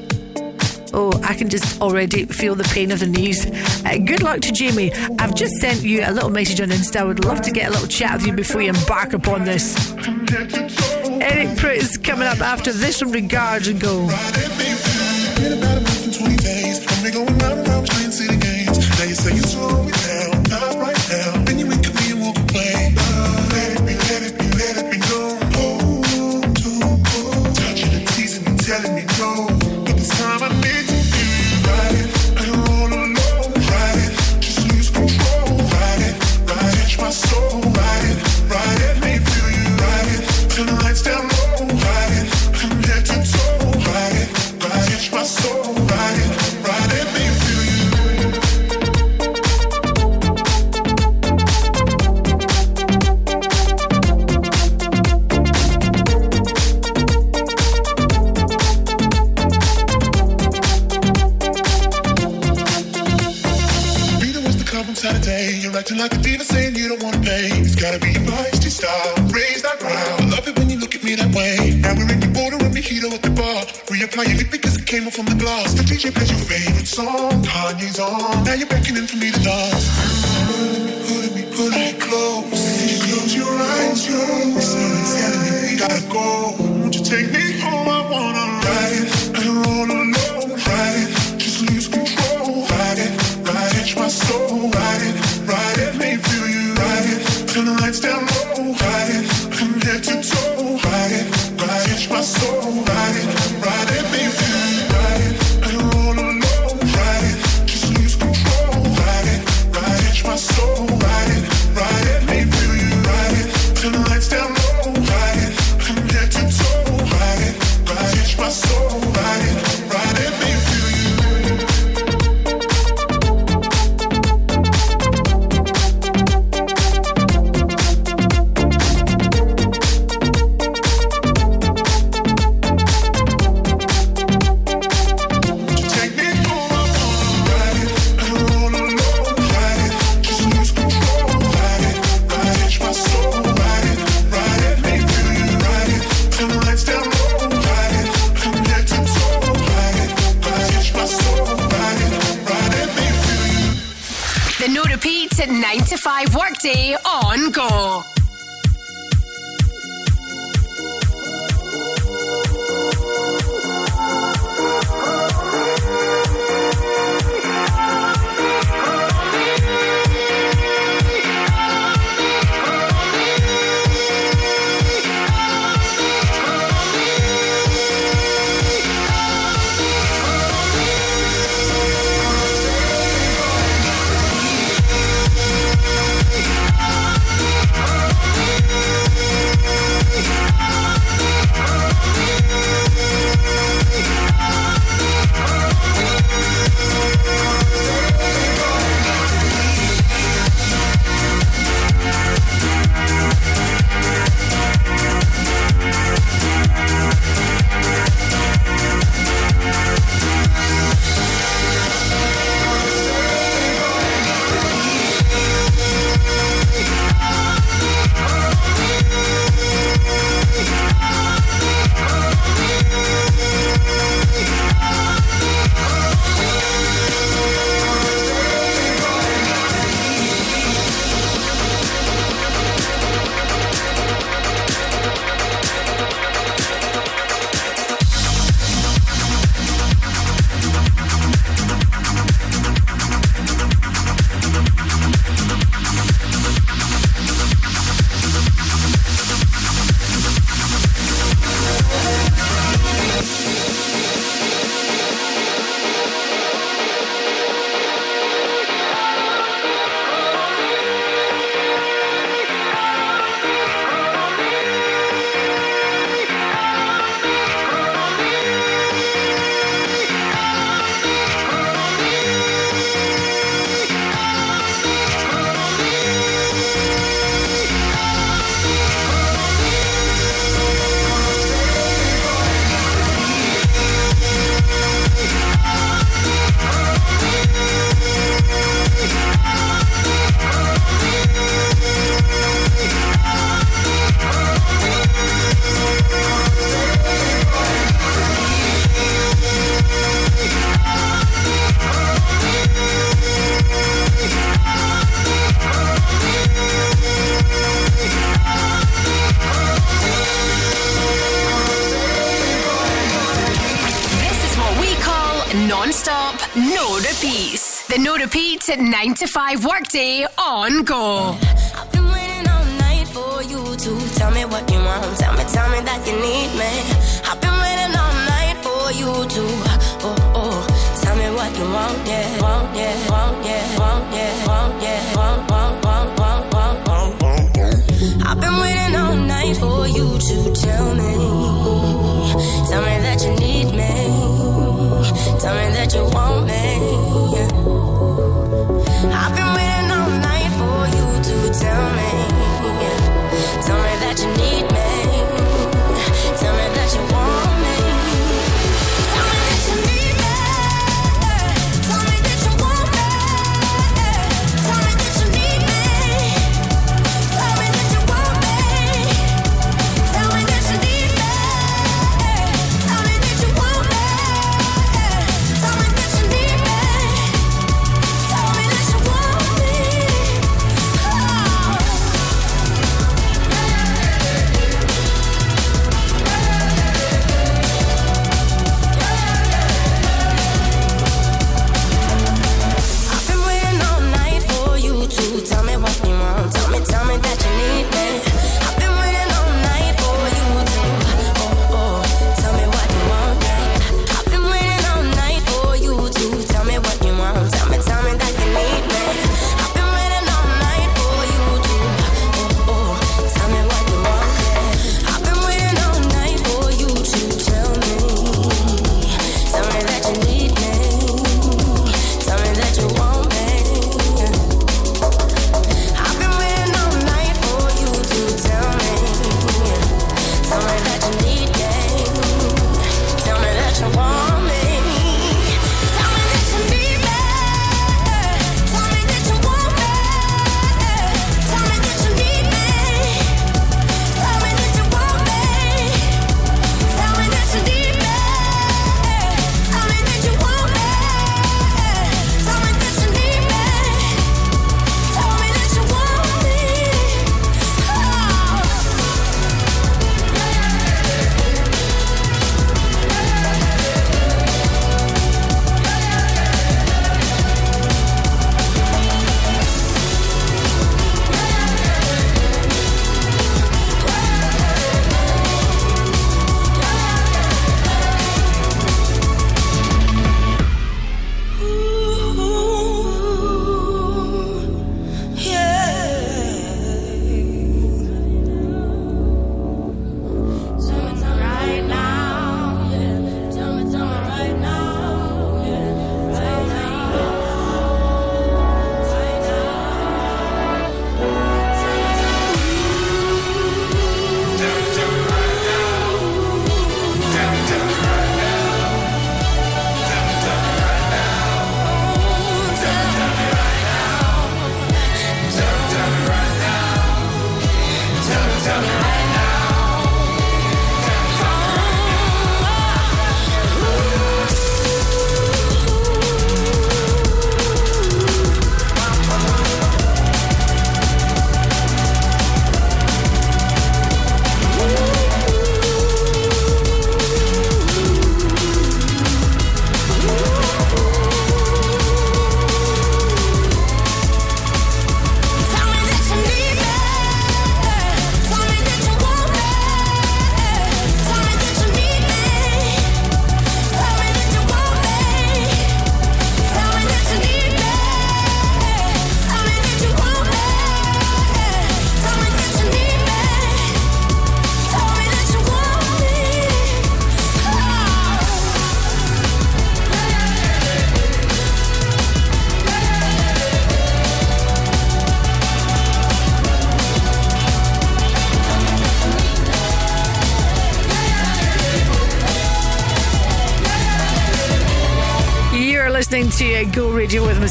Oh, I can just already feel the pain of the knees. Uh, good luck to Jamie. I've just sent you a little message on Insta. I would love to get a little chat with you before you embark upon this. Eric Prydz is coming up after this from Regards and Go.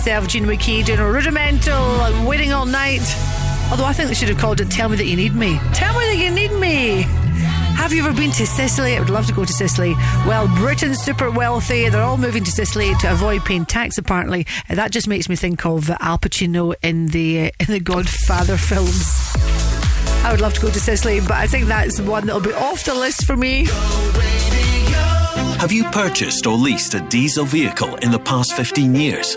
Gina McKie, doing a rudimental uh, waiting all night. Although I think they should have called it Tell Me That You Need Me. Tell me that you need me. Have you ever been to Sicily? I would love to go to Sicily. Well, Britain's super wealthy. They're all moving to Sicily to avoid paying tax. Apparently, that just makes me think of uh, Al Pacino in the uh, in the Godfather <laughs> films. I would love to go to Sicily, but I think that's one that'll be off the list for me. Have you purchased or leased a diesel vehicle in the past 15 years?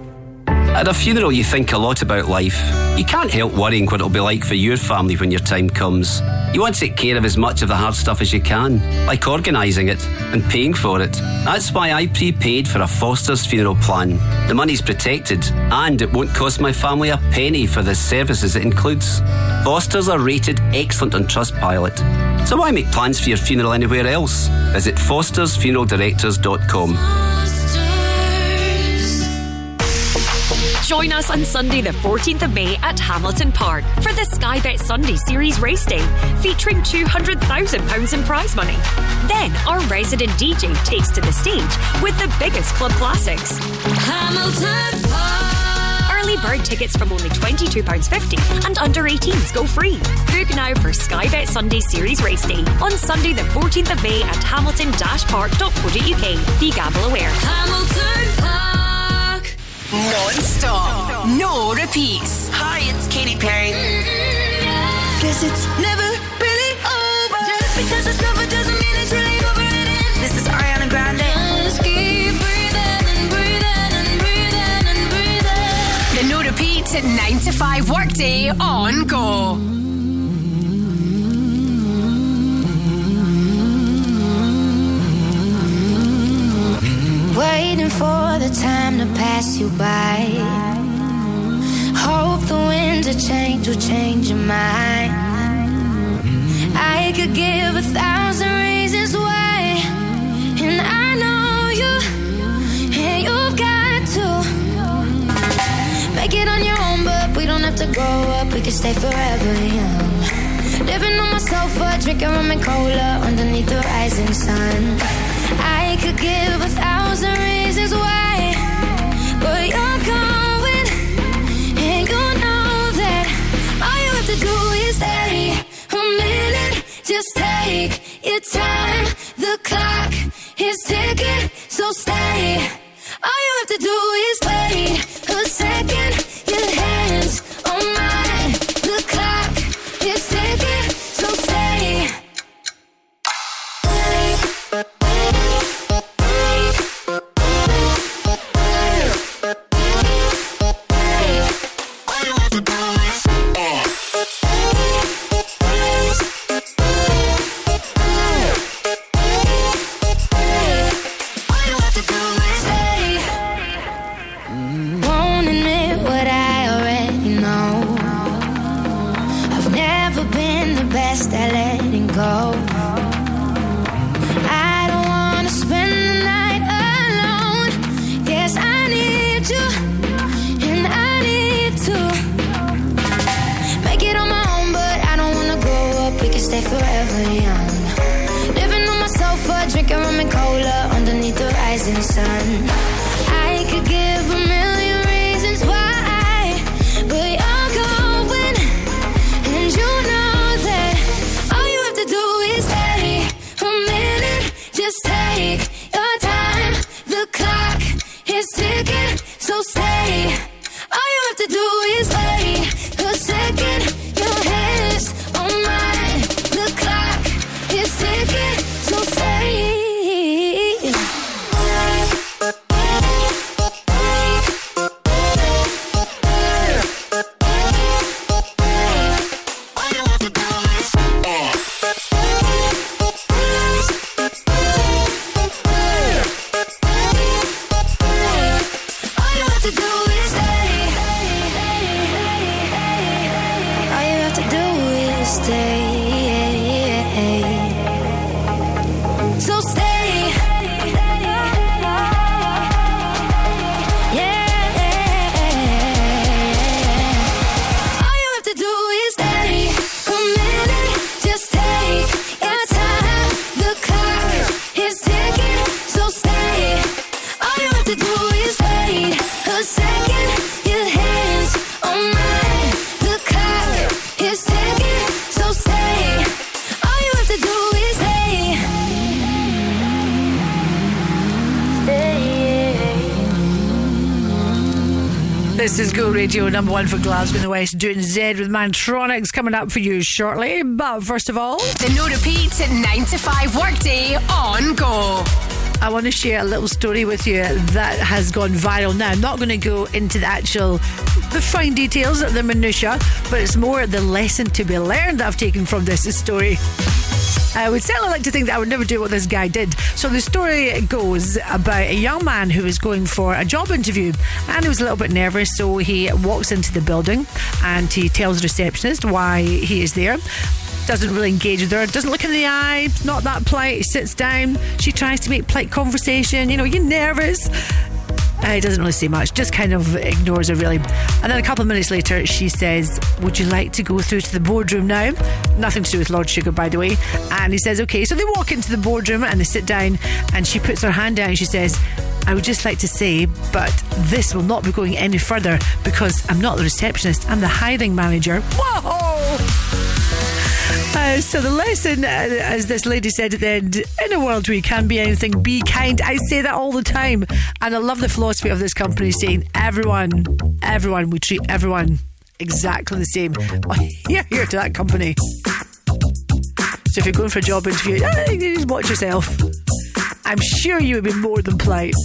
At a funeral, you think a lot about life. You can't help worrying what it'll be like for your family when your time comes. You want to take care of as much of the hard stuff as you can, like organising it and paying for it. That's why I prepaid for a Foster's funeral plan. The money's protected, and it won't cost my family a penny for the services it includes. Foster's are rated excellent on Trustpilot. So why make plans for your funeral anywhere else? Visit fostersfuneraldirectors.com. Join us on Sunday, the 14th of May at Hamilton Park for the Sky Bet Sunday Series race day, featuring £200,000 in prize money. Then, our resident DJ takes to the stage with the biggest club classics. Hamilton Park. Early bird tickets from only £22.50 and under 18s go free. Book now for Sky Bet Sunday Series race day on Sunday, the 14th of May at hamilton-park.co.uk. Be gamble aware. Hamilton Park. Non-stop, no repeats. Hi, it's Katy Perry. Guess it's never really over. Just because it's over doesn't mean it's really over. This is Ariana Grande. Just keep breathing and breathing and breathing and breathing. The no repeats at 9 to 5 workday on Go. Waiting for the time to pass you by. Hope the winds of change will change your mind. I could give a thousand reasons why, and I know you, and you've got to make it on your own. But we don't have to grow up; we can stay forever young. Living on my sofa, drinking rum and cola underneath the rising sun. All you have to do is wait a minute. Just take your time. The clock is ticking, so stay All you have to do is wait a minute. Have to do is Radio, number one for Glasgow in the West, doing Z with Mantronix coming up for you shortly. But first of all, The no repeat 9 to 5 workday on Go. I want to share a little story with you that has gone viral now. I'm not going to go into the actual, the fine details, the minutiae, but it's more the lesson to be learned that I've taken from this story. Uh, I would certainly like to think that I would never do what this guy did. So the story goes about a young man who was going for a job interview and he was a little bit nervous. So he walks into the building and he tells the receptionist why he is there. Doesn't really engage with her, doesn't look in the eye, not that polite. Sits down. She tries to make polite conversation. You know, you're nervous. Uh, he doesn't really say much, just kind of ignores her really. And then a couple of minutes later, she says, Would you like to go through to the boardroom now? Nothing to do with Lord Sugar, by the way. And he says, Okay. So they walk into the boardroom and they sit down, and she puts her hand down and she says, I would just like to say, but this will not be going any further because I'm not the receptionist, I'm the hiring manager. Whoa! Uh, so the lesson, uh, as this lady said at the end, in a world where you can be anything, be kind. I say that all the time, and I love the philosophy of this company saying everyone, everyone, we treat everyone exactly the same. Well, <laughs> you're here to that company. So if you're going for a job interview, uh, just watch yourself. I'm sure you would be more than polite.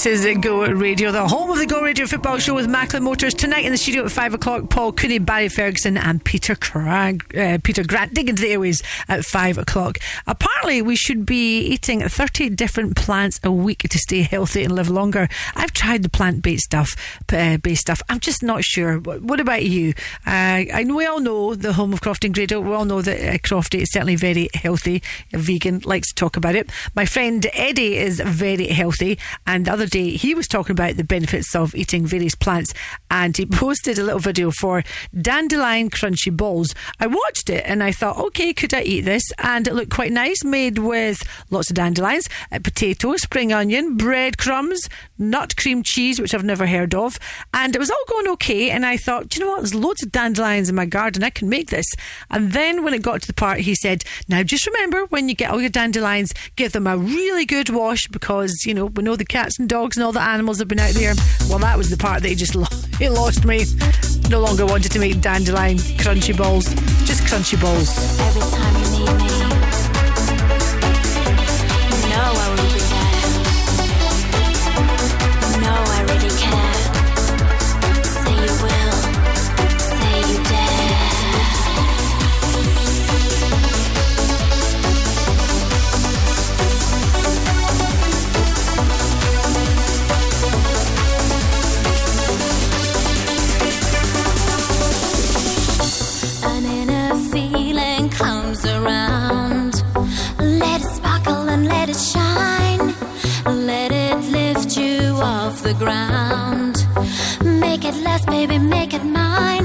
This is the Go Radio, the home of the Go Radio football show with Macklin Motors. Tonight in the studio at 5 o'clock, Paul Cooney, Barry Ferguson, and Peter Crag, uh, Peter Grant dig into the airways at 5 o'clock. Apparently, we should be eating 30 different plants a week to stay healthy and live longer. I've tried the plant based stuff, uh, based stuff. I'm just not sure. What, about you? Uh, I know we all know the home of Crofty and Grado. We all know that uh, Crofty is certainly very healthy, vegan, likes to talk about it. My friend Eddie is very healthy, and the other day he was talking about the benefits of eating various plants, and he <laughs> posted a little video for dandelion crunchy balls. I watched it and I thought, okay, could I eat this? And it looked quite nice, made with lots of dandelions, uh, potato, spring onion, breadcrumbs, nut cream cheese, which I've never heard of, and it was all going okay. And I thought, you know what? There's loads of dandelions in my garden. I can make this. And then when it got to the part, he said, now just remember when you get all your dandelions, give them a really good wash because you know we know the cats and dogs and all the animals have been out there. Well, that was the part that just <laughs> he lost me. No longer wanted to make dandelion crunchy balls, just crunchy balls. The ground. Make it last, baby, make it mine.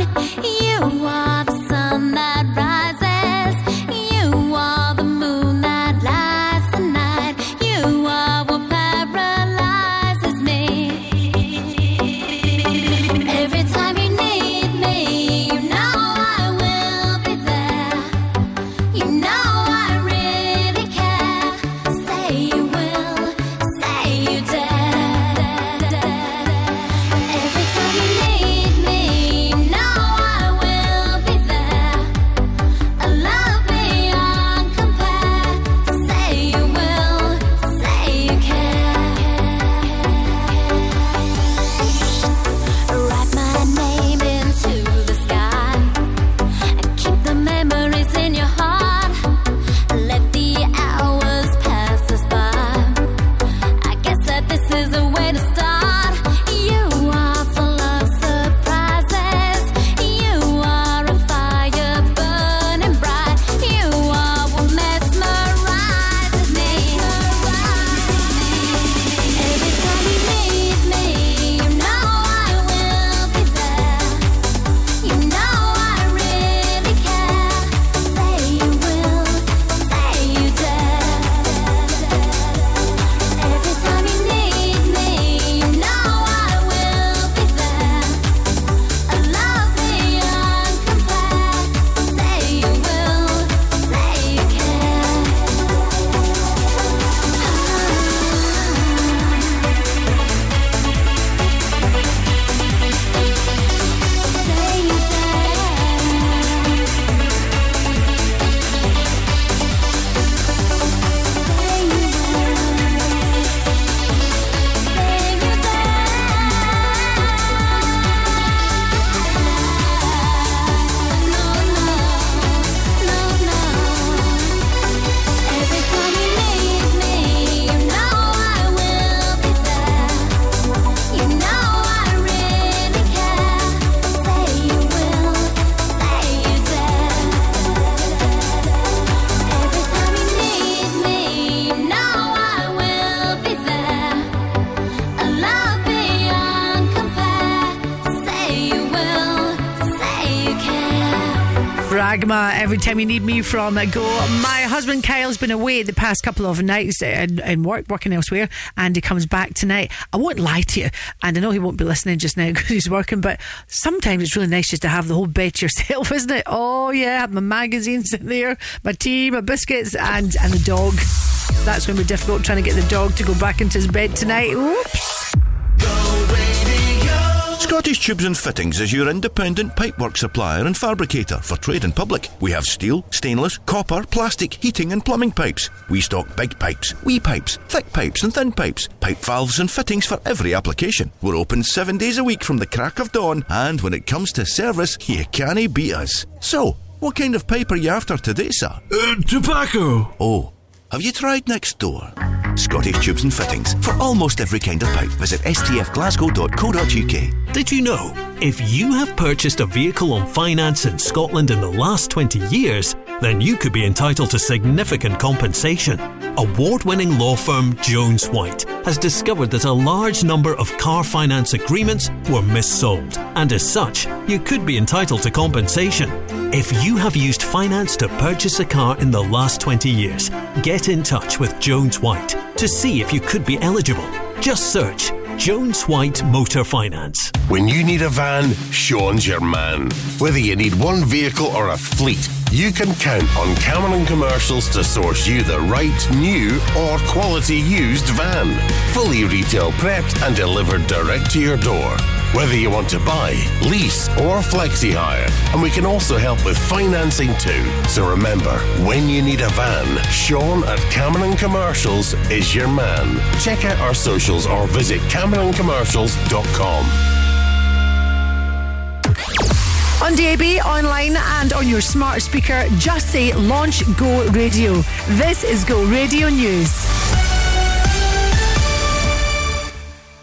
From go. My husband Kyle's been away the past couple of nights in, in work, working elsewhere, and he comes back tonight. I won't lie to you, and I know he won't be listening just now <laughs> because he's working, but sometimes it's really nice just to have the whole bed to yourself, <laughs> isn't it? Oh, yeah, I have my magazines in there, my tea, my biscuits, and, and the dog. That's going to be difficult trying to get the dog to go back into his bed tonight. Oops. Scottish Tubes and Fittings is your independent pipework supplier and fabricator for trade and public. We have steel, stainless, copper, plastic, heating and plumbing pipes. We stock big pipes, wee pipes, thick pipes and thin pipes, pipe valves and fittings for every application. We're open seven days a week from the crack of dawn and when it comes to service, you can't beat us. So, what kind of pipe are you after today, sir? Uh, tobacco. Oh, have you tried next door? Scottish Tubes and Fittings. For almost every kind of pipe, visit stfglasgow.co.uk. Did you know? If you have purchased a vehicle on finance in Scotland in the last 20 years, then you could be entitled to significant compensation. Award winning law firm Jones Whyte has discovered that a large number of car finance agreements were missold, and as such, you could be entitled to compensation. If you have used finance to purchase a car in the last 20 years, get in touch with Jones Whyte to see if you could be eligible. Just search Jones Whyte Motor Finance. When you need a van, Sean's your man. Whether you need one vehicle or a fleet, you can count on Cameron Commercials to source you the right new or quality used van. Fully retail prepped and delivered direct to your door. Whether you want to buy, lease, or flexi hire, and we can also help with financing too. So remember, when you need a van, Sean at Cameron Commercials is your man. Check out our socials or visit CameronCommercials.com. On DAB, online, and on your smart speaker, just say Launch Go Radio. This is Go Radio News.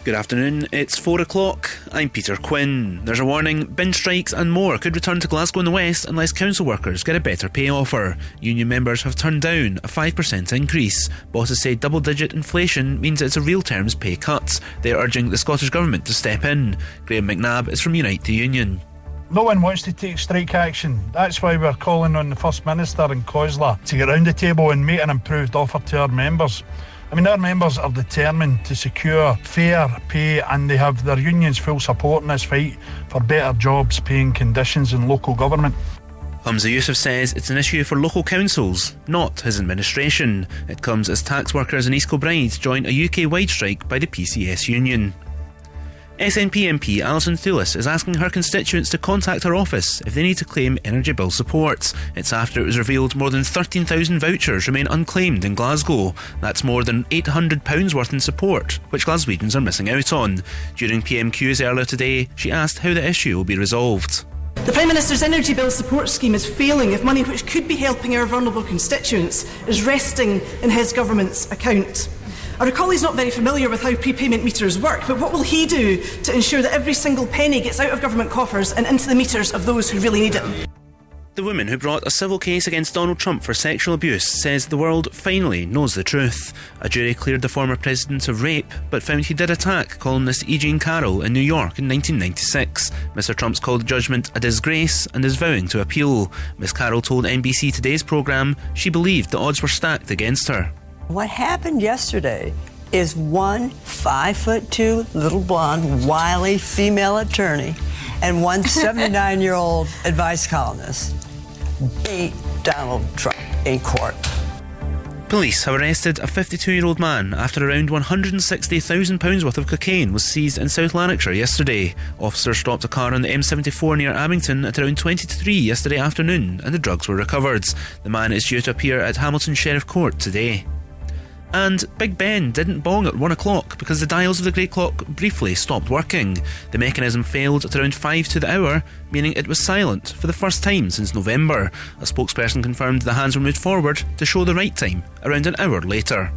Good afternoon, it's 4 o'clock. I'm Peter Quinn. There's a warning bin strikes and more could return to Glasgow in the West unless council workers get a better pay offer. Union members have turned down a 5% increase. Bosses say double digit inflation means it's a real terms pay cut. They're urging the Scottish Government to step in. Graham McNabb is from Unite the Union. No one wants to take strike action. That's why we're calling on the First Minister and COSLA to get round the table and make an improved offer to our members. I mean, our members are determined to secure fair pay and they have their union's full support in this fight for better jobs, paying conditions in local government. Humza Yousaf says it's an issue for local councils, not his administration. It comes as tax workers in East Kilbride join a UK wide strike by the PCS union. SNP MP Alison Thewliss is asking her constituents to contact her office if they need to claim energy bill support. It's after it was revealed more than 13,000 vouchers remain unclaimed in Glasgow. That's more than £800 worth in support, which Glaswegians are missing out on. During PMQs earlier today, she asked how the issue will be resolved. The Prime Minister's Energy Bill Support Scheme is failing if money which could be helping our vulnerable constituents is resting in his government's account. I recall he's not very familiar with how prepayment meters work, but what will he do to ensure that every single penny gets out of government coffers and into the meters of those who really need it? The woman who brought a civil case against Donald Trump for sexual abuse says the world finally knows the truth. A jury cleared the former president of rape, but found he did attack columnist E. Jean Carroll in New York in 1996. Mr. Trump's called the judgment a disgrace and is vowing to appeal. Miss Carroll told NBC Today's programme she believed the odds were stacked against her. What happened yesterday is one five foot two little blonde, wily female attorney and one <laughs> 79 year old advice columnist beat Donald Trump in court. Police have arrested a 52 year old man after around £160,000 worth of cocaine was seized in South Lanarkshire yesterday. Officers stopped a car on the M74 near Abington at around 23 yesterday afternoon and the drugs were recovered. The man is due to appear at Hamilton Sheriff Court today. And Big Ben didn't bong at 1 o'clock because the dials of the Great Clock briefly stopped working. The mechanism failed at around 5 to the hour, meaning it was silent for the first time since November. A spokesperson confirmed the hands were moved forward to show the right time, around an hour later.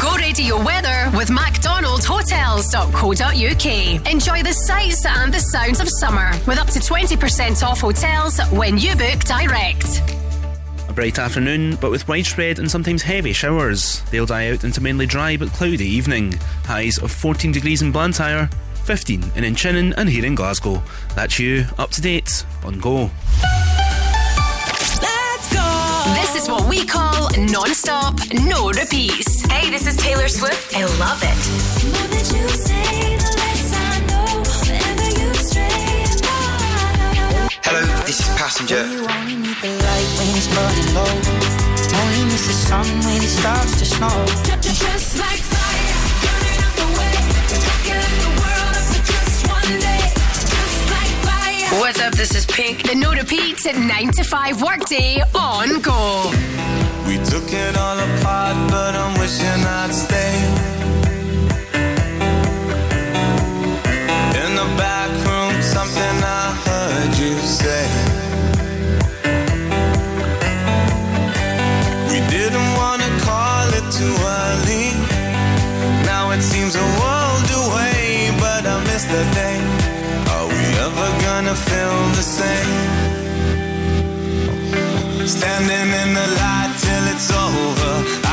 Go radio weather with MacDonaldHotels.co.uk. Enjoy the sights and the sounds of summer with up to 20% off hotels when you book direct. A bright afternoon, but with widespread and sometimes heavy showers. They'll die out into mainly dry but cloudy evening. Highs of 14 degrees in Blantyre, 15 in Inchinnan and here in Glasgow. That's you, up to date, on Go. Let's go! This is what we call non stop, no repeats. Hey, this is Taylor Swift. I love it. Hello, this is Passenger. Only need the light when it's burning low. Only miss the sun when it starts to snow. Just like fire, burning up the way. Taking the world up for just one day. Just like fire. What's up? This is Pink. The no repeats at 9 to 5 workday on Go. We took it all apart, but I'm wishing I'd stay. Feel the same? Standing in the light till it's over,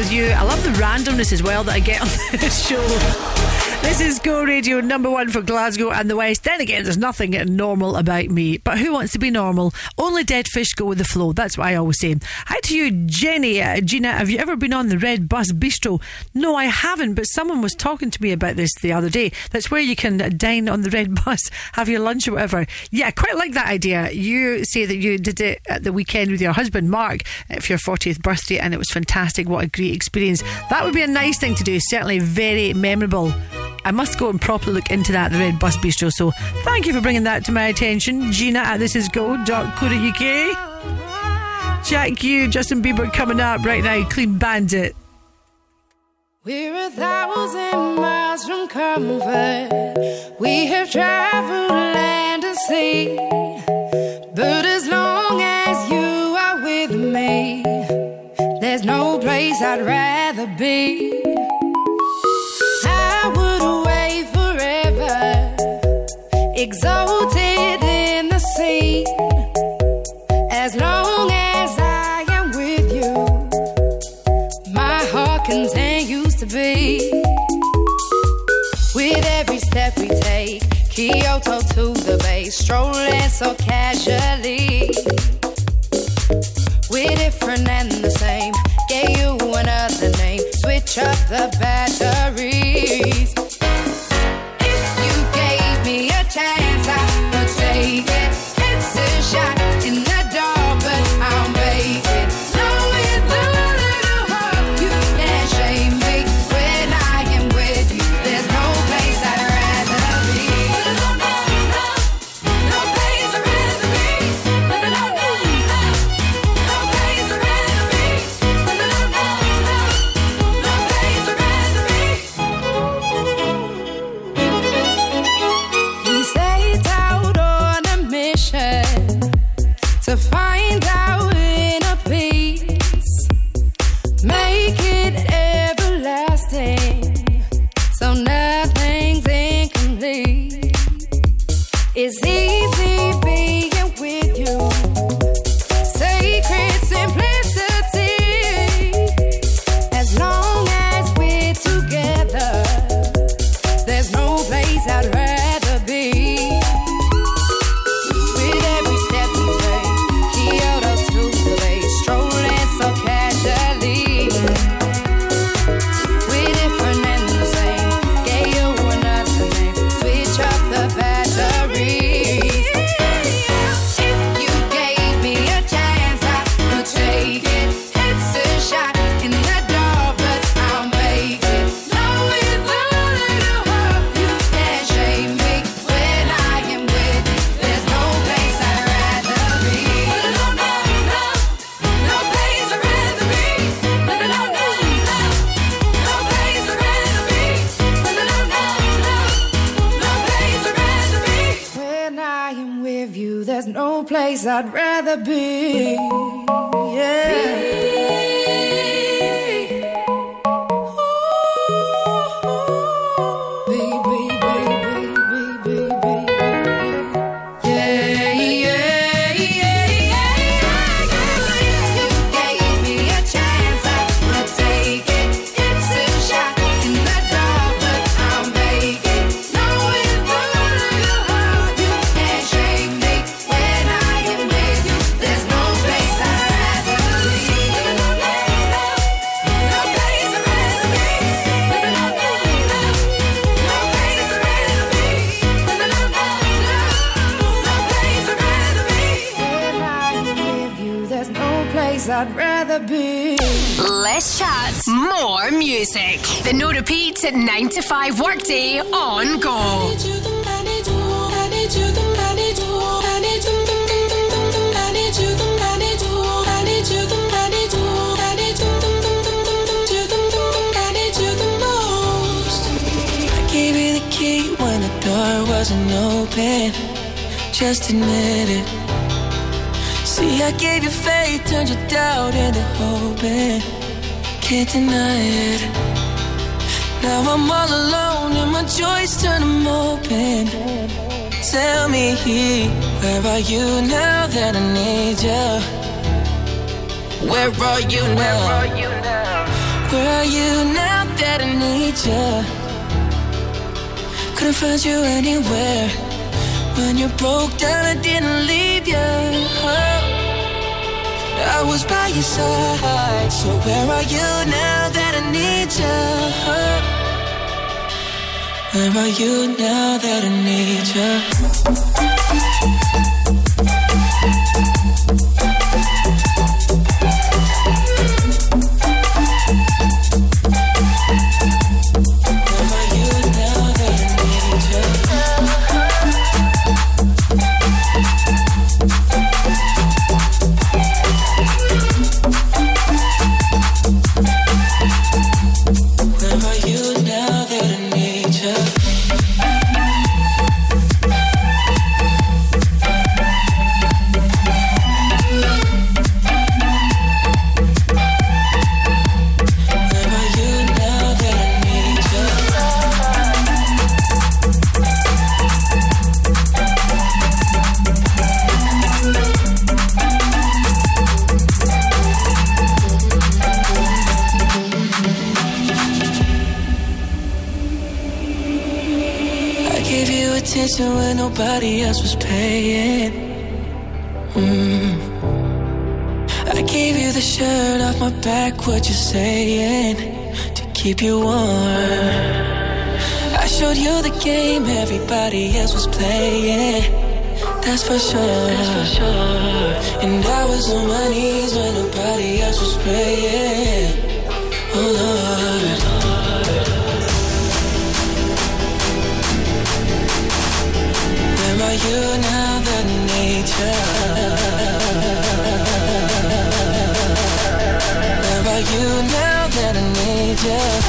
with you. I love the randomness as well that I get on <laughs> this show. This is Go Radio number one for Glasgow and the West. Then again, there's nothing normal about me. But who wants to be normal? Only dead fish go with the flow. That's what I always say. Hi to you, Jenny. Uh, Gina, have you ever been on the Red Bus Bistro? No, I haven't, but someone was talking to me about this the other day. That's where you can dine on the Red <laughs> Bus, have your lunch or whatever. Yeah, I quite like that idea. You say that you did it at the weekend with your husband, Mark, for your 40th birthday, and it was fantastic. What a great experience. That would be a nice thing to do. Certainly very memorable. I must go and properly look into that, the Red Bus Bistro. So thank you for bringing that to my attention. Gina at thisisgo.co.uk. Jack you, Justin Bieber coming up right now. Clean Bandit. We're a thousand miles from comfort. We have traveled land and sea. But as long as you are with me, there's no place I'd rather be. Exalted in the sea. As long as I am with you, my heart continues to beat. With every step we take, Kyoto to the bay, strolling so casually. We're different and the same. Gave you another name. Switch up the batteries. I'd rather be. Music. The no repeat at 9 to 5 workday on go. I gave you the key when the door wasn't open. Just admit it. See, I gave you faith, turned your doubt into hoping can't deny it. Now I'm all alone and my joys turn them open. Tell me, where are you now that I need you? Where are you now? Where are you now that I need you? Couldn't find you anywhere. When you broke down, I didn't leave you. Oh. I was by your side. So where are you now that I need you? Where are you now that I need you? keep you warm. I showed you the game everybody else was playing. That's for sure. That's for sure. And I was on my knees when nobody else was praying. Oh Lord. Where are you now that nature? danger.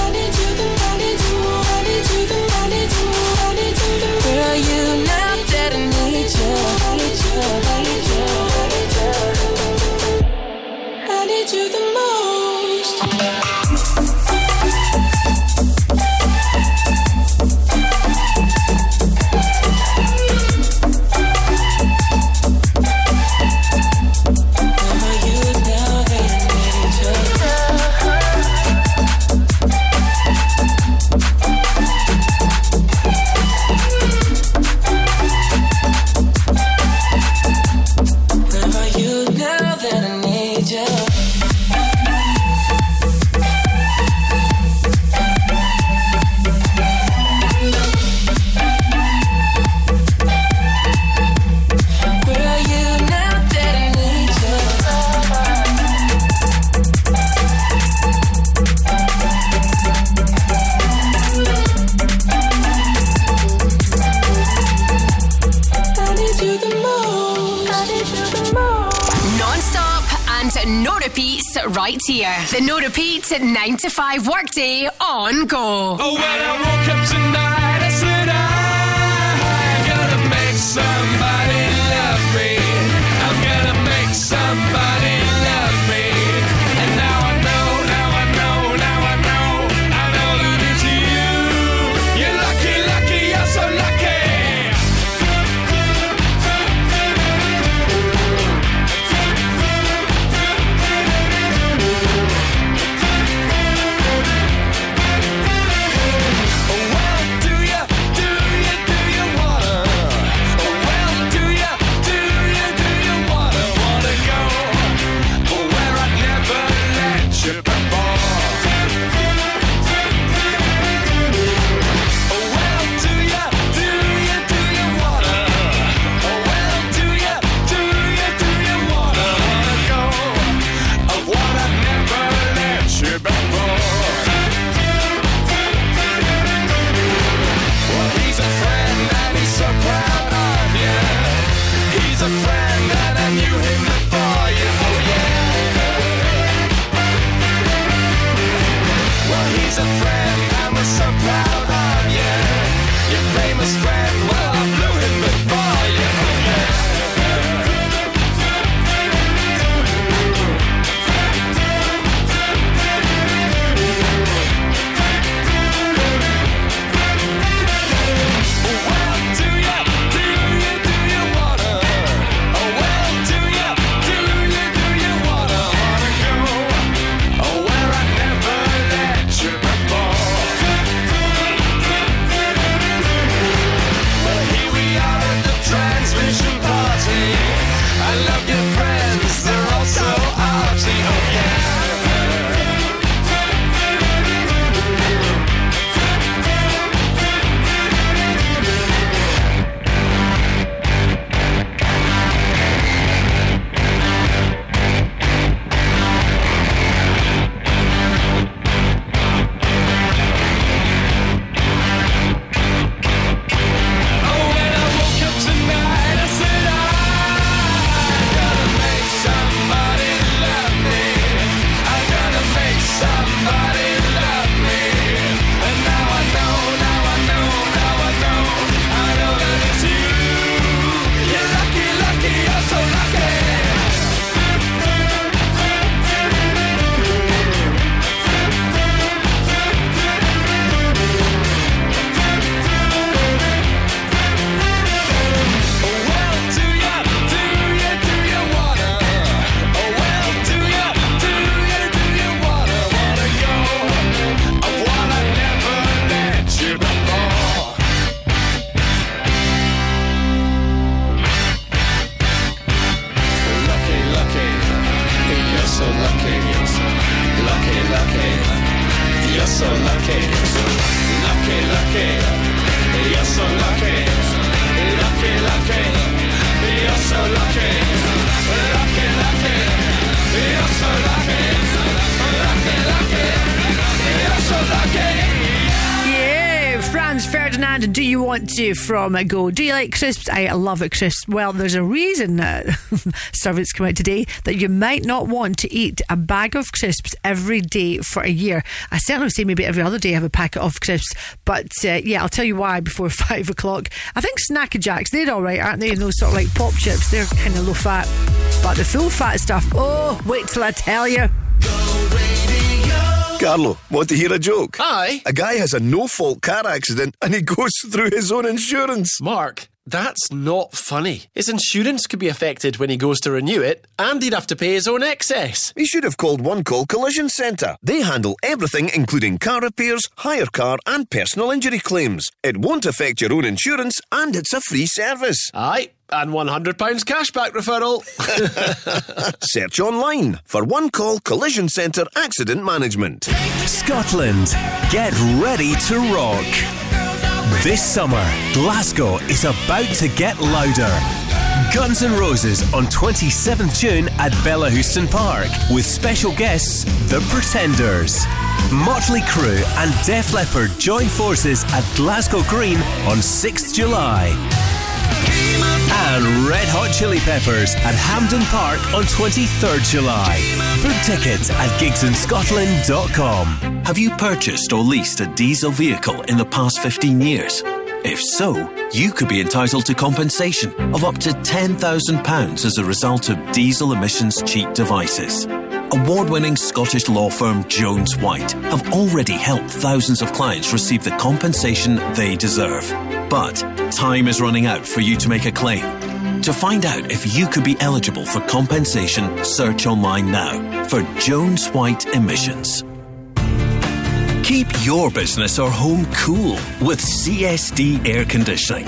nine to five workday on go. Oh, from Go? Do you like crisps? I love it, crisps. Well, there's a reason uh, <laughs> servants come out today that you might not want to eat a bag of crisps every day for a year. I certainly say maybe every other day I have a packet of crisps. But uh, yeah, I'll tell you why before <laughs> five o'clock. I think Snack a Jacks, they're all right, aren't they? And those sort of like pop chips, they're kind of low fat. But the full fat stuff, oh, wait till I tell you. Carlo, want to hear a joke? Aye. A guy has a no fault car accident and he goes through his own insurance. Mark, that's not funny. His insurance could be affected when he goes to renew it, and he'd have to pay his own excess. He should have called One Call Collision Centre. They handle everything, including car repairs, hire car, and personal injury claims. It won't affect your own insurance, and it's a free service. Aye, and £100 cashback referral. <laughs> Search online for One Call Collision Centre Accident Management. Scotland, get ready to rock. This summer, Glasgow is about to get louder. Guns N' Roses on 27th June at Bellahouston Park with special guests The Pretenders. Motley Crue and Def Leppard join forces at Glasgow Green on 6th July. And Red Hot Chili Peppers at Hampden Park on 23rd July. Book tickets at gigsinscotland.com. Have you purchased or leased a diesel vehicle in the past 15 years? If so, you could be entitled to compensation of up to £10,000 as a result of diesel emissions cheat devices. Award winning Scottish law firm Jones Whyte have already helped thousands of clients receive the compensation they deserve. But time is running out for you to make a claim. To find out if you could be eligible for compensation, search online now for Jones Whyte Emissions. Keep your business or home cool with CSD Air Conditioning.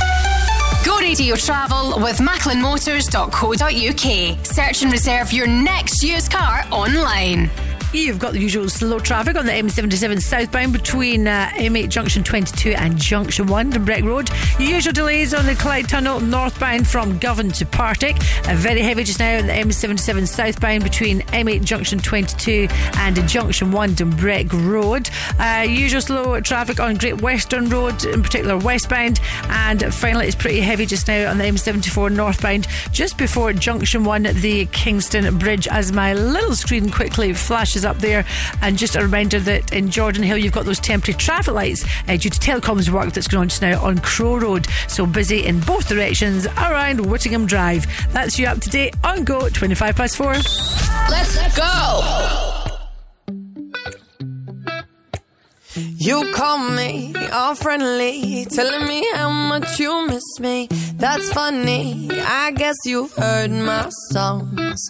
Radio travel with macklinmotors.co.uk. Search and reserve your next used car online. You've got the usual slow traffic on the M77 southbound between uh, M8 Junction 22 and Junction 1 Dumbreck Road. Usual delays on the Clyde Tunnel northbound from Govan to Partick. Uh, very heavy just now on the M77 southbound between M8 Junction 22 and Junction 1 Dumbreck Road. Uh, usual slow traffic on Great Western Road, in particular westbound. And finally, it's pretty heavy just now on the M74 northbound just before Junction 1, the Kingston Bridge, as my little screen quickly flashes up there. And just a reminder that in Jordanhill, you've got those temporary traffic lights uh, due to telecoms work that's going on just now on Crow Road. So busy in both directions around Whittinghame Drive. That's you up to date on Go 25 past 4. Let's go. You call me all friendly, telling me how much you miss me. That's funny. I guess you've heard my songs.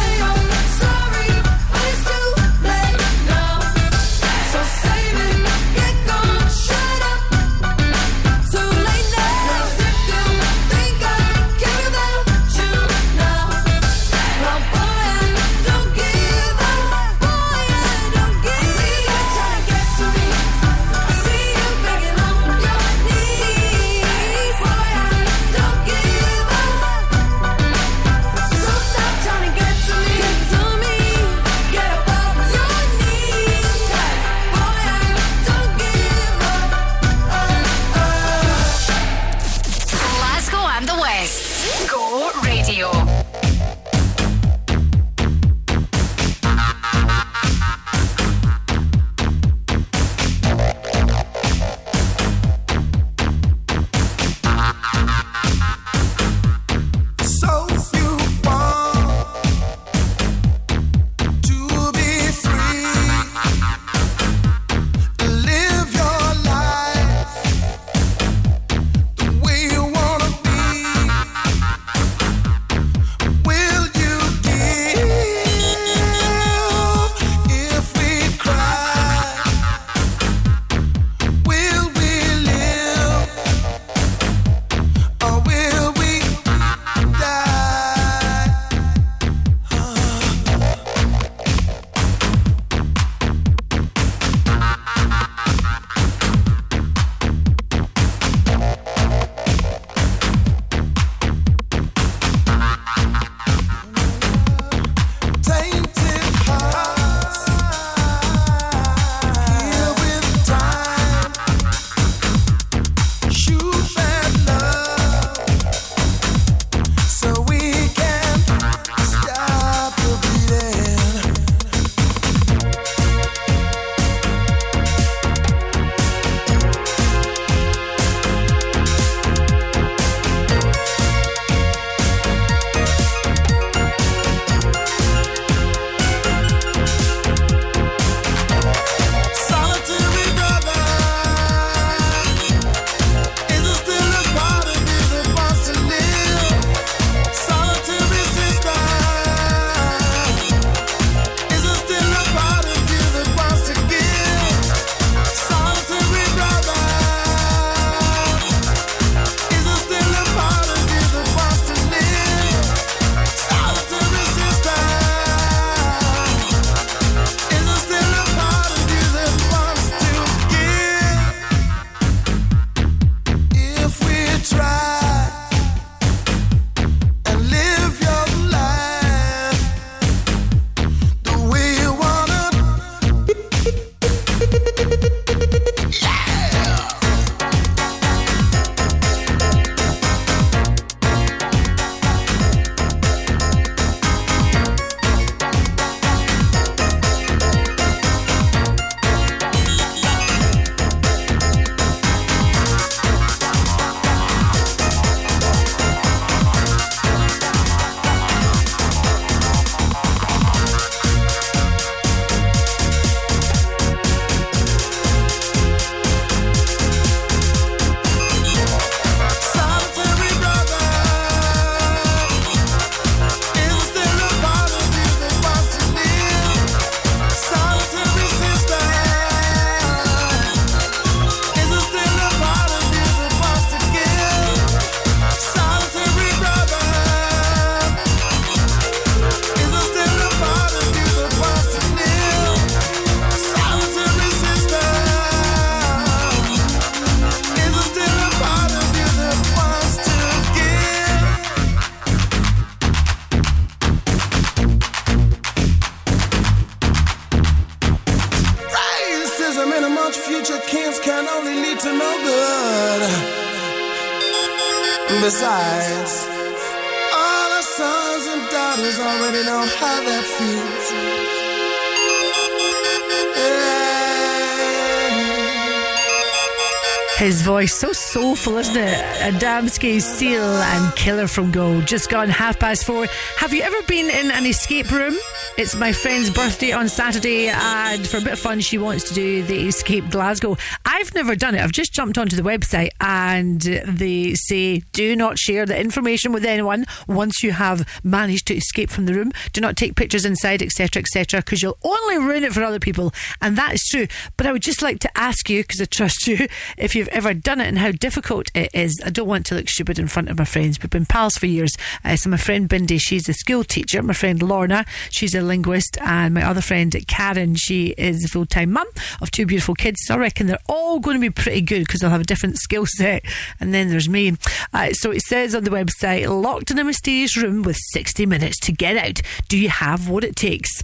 His voice so soulful, isn't it? Adamski, Seal, and Killer from Gold. Just gone half past four. Have you ever been in an escape room? It's my friend's birthday on Saturday, and for a bit of fun, she wants to do the Escape Glasgow. I've never done it. I've just jumped onto the website, and they say do not share the information with anyone once you have managed to escape from the room. Do not take pictures inside, etc., etc., because you'll only ruin it for other people, and that is true. But I would just like to ask you, because I trust you, <laughs> if you've ever done it and how difficult it is. I don't want to look stupid in front of my friends. We've been pals for years. Uh, so my friend Bindi, she's a school teacher. My friend Lorna, she's a linguist, and my other friend Karen, she is a full time mum of two beautiful kids. So I reckon they're all going to be pretty good because they'll have a different skill set. And then there's me. Uh, so it says on the website, locked in a mysterious room with 60 minutes to get out. Do you have what it takes?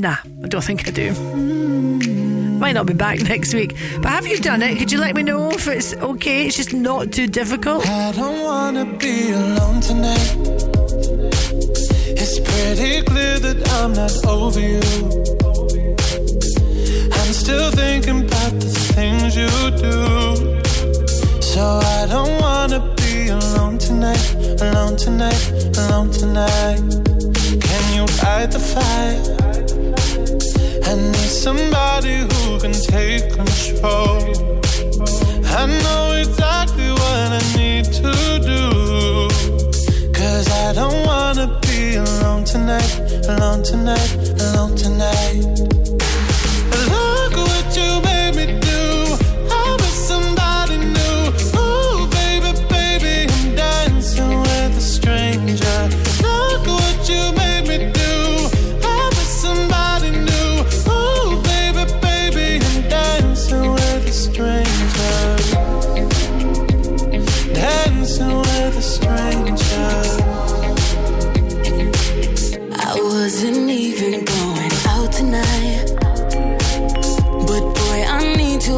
Nah, I don't think I do. Might not be back <laughs> next week. But have you done it? Could you let me know if it's okay? It's just not too difficult. I don't wanna be alone tonight. It's pretty clear that I'm not over you. I'm still thinking about the things you do. So I don't wanna be alone tonight, alone tonight, alone tonight. Can you light the fire? I need somebody who can take control. I know exactly what I need to do. Cause I don't wanna be alone tonight, alone tonight, alone tonight.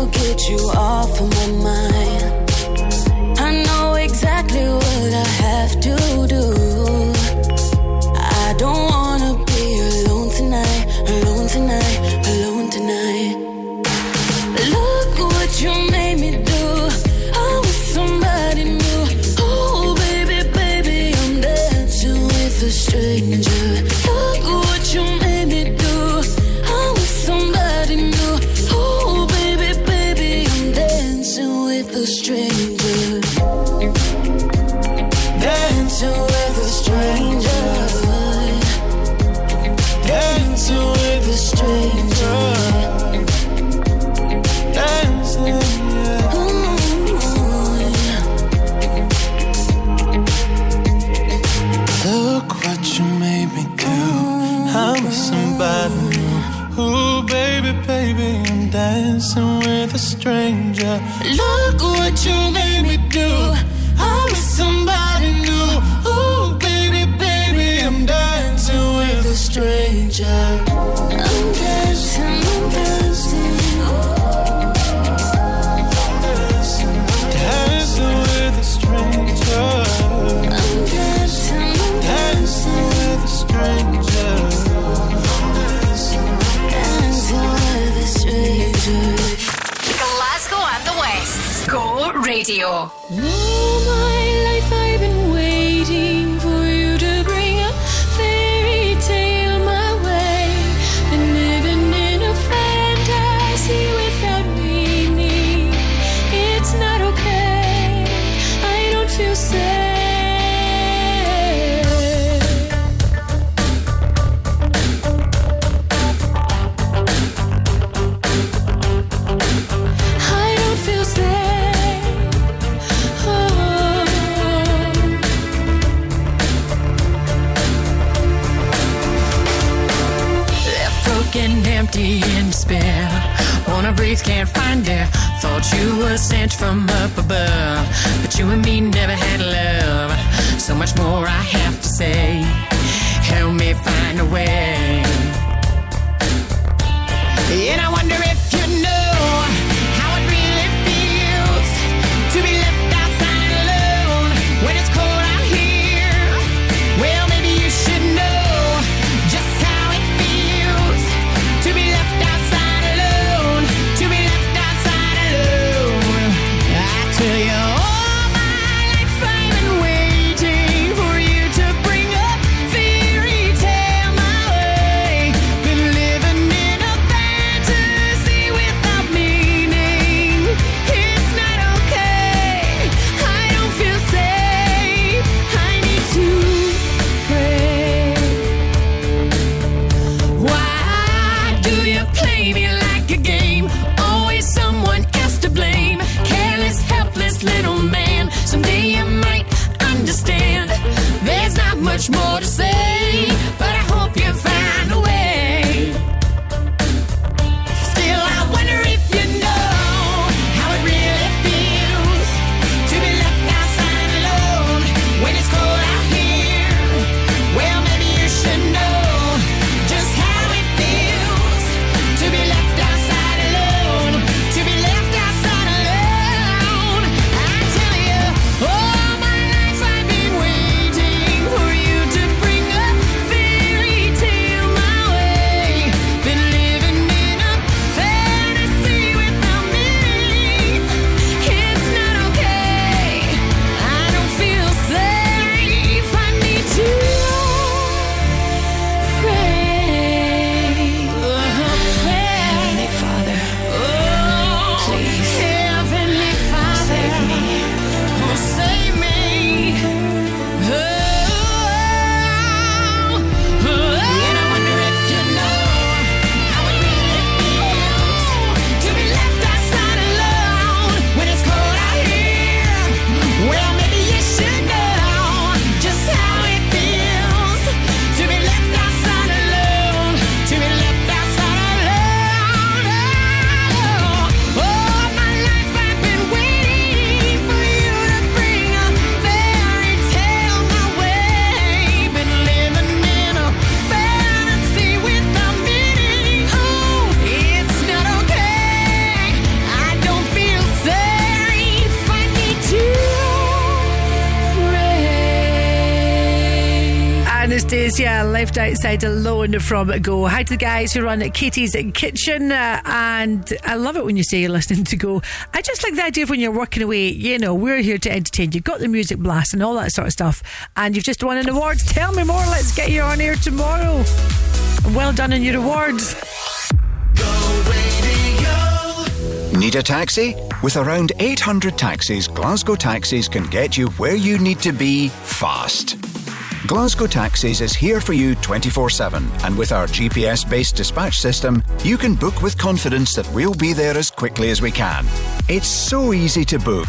Get you off of my mind. Somebody new. Ooh, baby, baby, I'm dancing with a stranger. Look what you made me do. I'm with somebody new. Ooh, baby, baby, I'm dancing with a stranger. Radio. Empty, in despair. Wanna breathe, can't find air. Thought you were sent from up above. But you and me never had love. So much more I have to say. Help me find a way. And I outside alone from Go. Hi to the guys who run at Katie's Kitchen, uh, and I love it when you say you're listening to Go. I just like the idea of when you're working away. You know, we're here to entertain. You've got the music blast and all that sort of stuff, and you've just won an award. Tell me more. Let's get you on air tomorrow. Well done on your awards. Need a taxi? With around 800 taxis, Glasgow Taxis can get you where you need to be fast. Glasgow Taxis is here for you 24 7, and with our GPS based dispatch system, you can book with confidence that we'll be there as quickly as we can. It's so easy to book.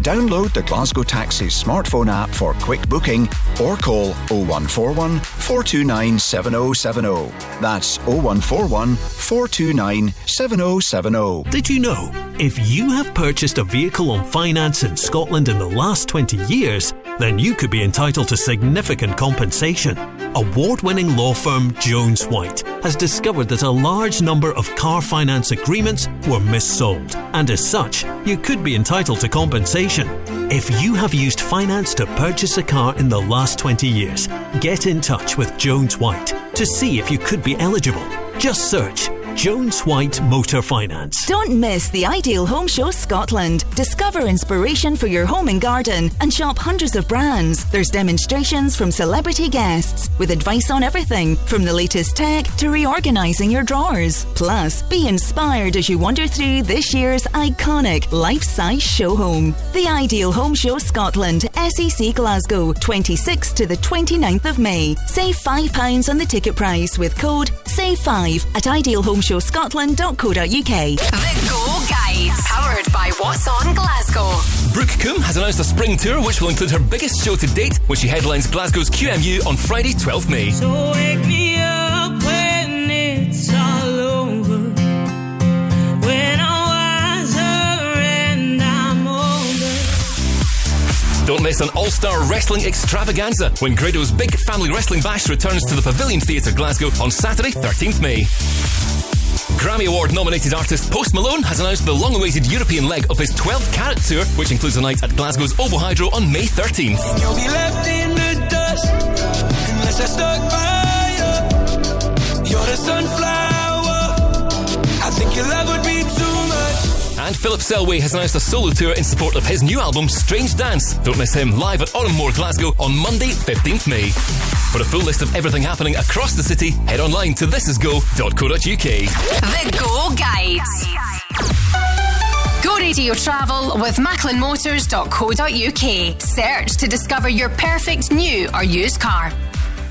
Download the Glasgow Taxis smartphone app for quick booking or call 0141 429 7070. That's 0141 429 7070. Did you know if you have purchased a vehicle on finance in Scotland in the last 20 years, then you could be entitled to significant compensation? Award winning law firm Jones Whyte has discovered that a large number of car finance agreements were missold, and as such, you could be entitled to compensation. If you have used finance to purchase a car in the last 20 years, get in touch with Jones Whyte to see if you could be eligible. Just search Jones Whyte Motor Finance. Don't miss the Ideal Home Show Scotland. Discover inspiration for your home and garden and shop hundreds of brands. There's demonstrations from celebrity guests with advice on everything from the latest tech to reorganizing your drawers. Plus, be inspired as you wander through this year's iconic life-size show home. The Ideal Home Show Scotland, SEC Glasgow, 26th to the 29th of May. Save £5 on the ticket price with code SAVE5 at idealhomeshowscotland.co.uk. The Go Guide. Powered by What's On Glasgow. Brooke Combe has announced a spring tour which will include her biggest show to date when she headlines Glasgow's QMU on Friday, 12th May. So Don't miss an all-star wrestling extravaganza when Grado's big family wrestling bash returns to the Pavilion Theatre Glasgow on Saturday, 13th May. Grammy Award nominated artist Post Malone has announced the long awaited European leg of his 12 Carat Tour, which includes a night at Glasgow's Ovo Hydro on May 13th. Much. And Philip Selway has announced a solo tour in support of his new album, Strange Dance. Don't miss him live at Òran Mór, Glasgow on Monday, 15th May. For a full list of everything happening across the city, head online to thisisgo.co.uk. The Go Guides. Go radio travel with macklinmotors.co.uk. Search to discover your perfect new or used car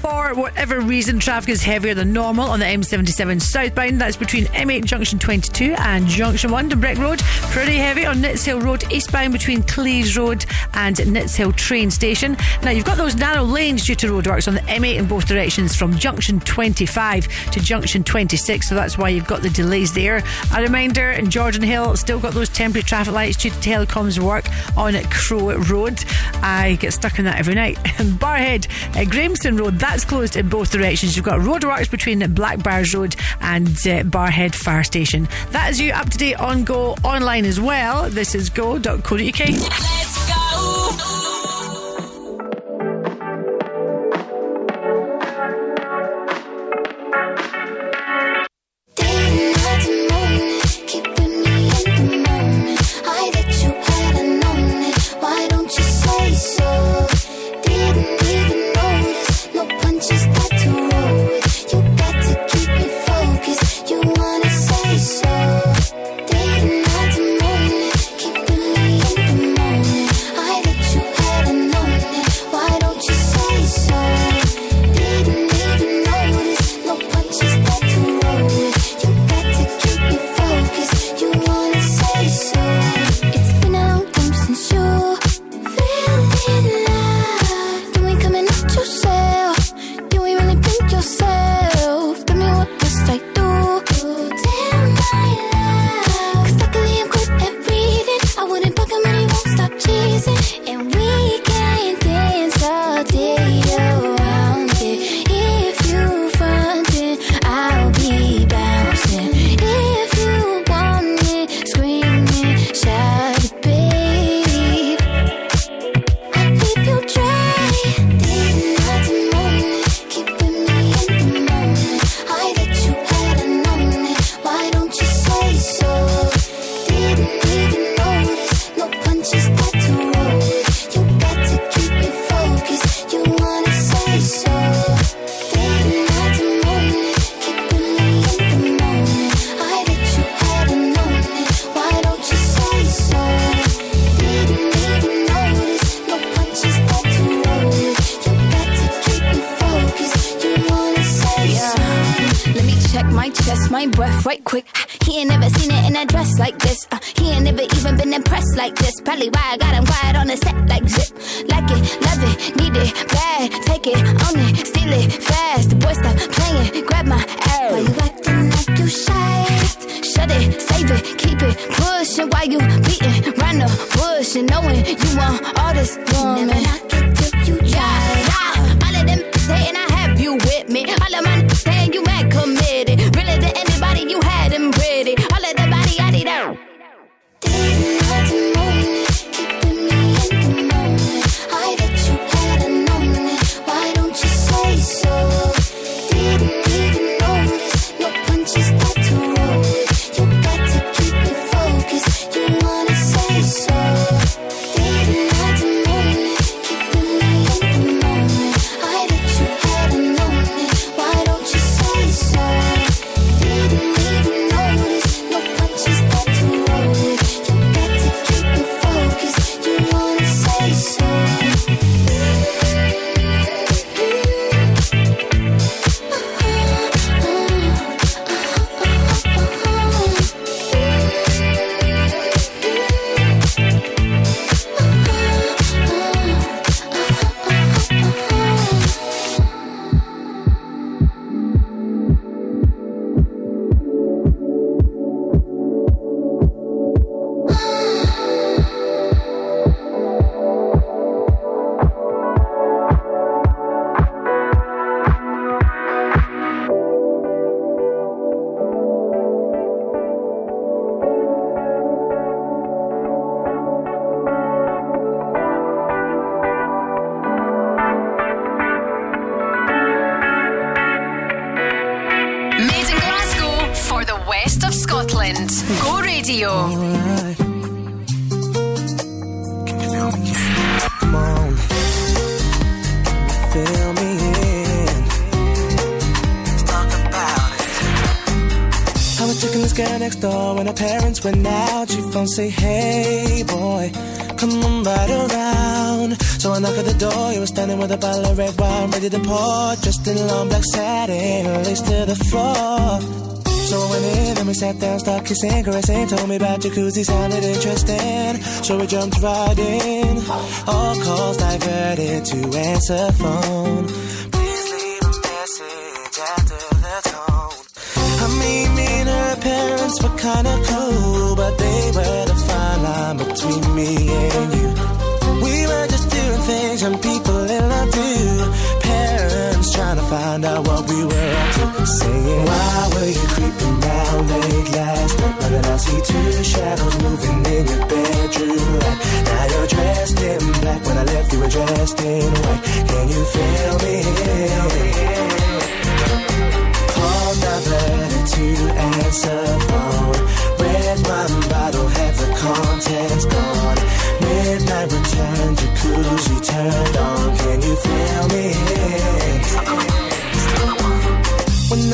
for whatever reason, traffic is heavier than normal on the M77 southbound. That's between M8 Junction 22 and Junction 1 Dumbreck Road. Pretty heavy on Nitshill Road eastbound between Cleeves Road and Nits Hill train station. Now, you've got those narrow lanes due to roadworks on the M8 in both directions from Junction 25 to Junction 26, so that's why you've got the delays there. A reminder in Jordanhill, still got those temporary traffic lights due to telecoms work on Crow Road. I get stuck in that every night. <laughs> Barrhead, uh, Grahamston Road, That that's closed in both directions. You've got roadworks between Blackbyres Road and uh, Barrhead Fire Station. That is you up to date on Go online as well. This is go.co.uk. Let's say, hey boy, come on right around. So I knock at the door, you were standing with a bottle of red wine ready to pour. Just in long black satin, lace to the floor. So I went in and we sat down, started kissing, caressing. Told me about jacuzzi, sounded interesting. So we jumped right in. All calls diverted to answer phone. I see two shadows moving in your bedroom light. Now you're dressed in black. When I left, you were dressed in white. Can you feel me? Calls diverted to answer phone. Red wine bottle, have the contents gone. Midnight return, jacuzzi turned on.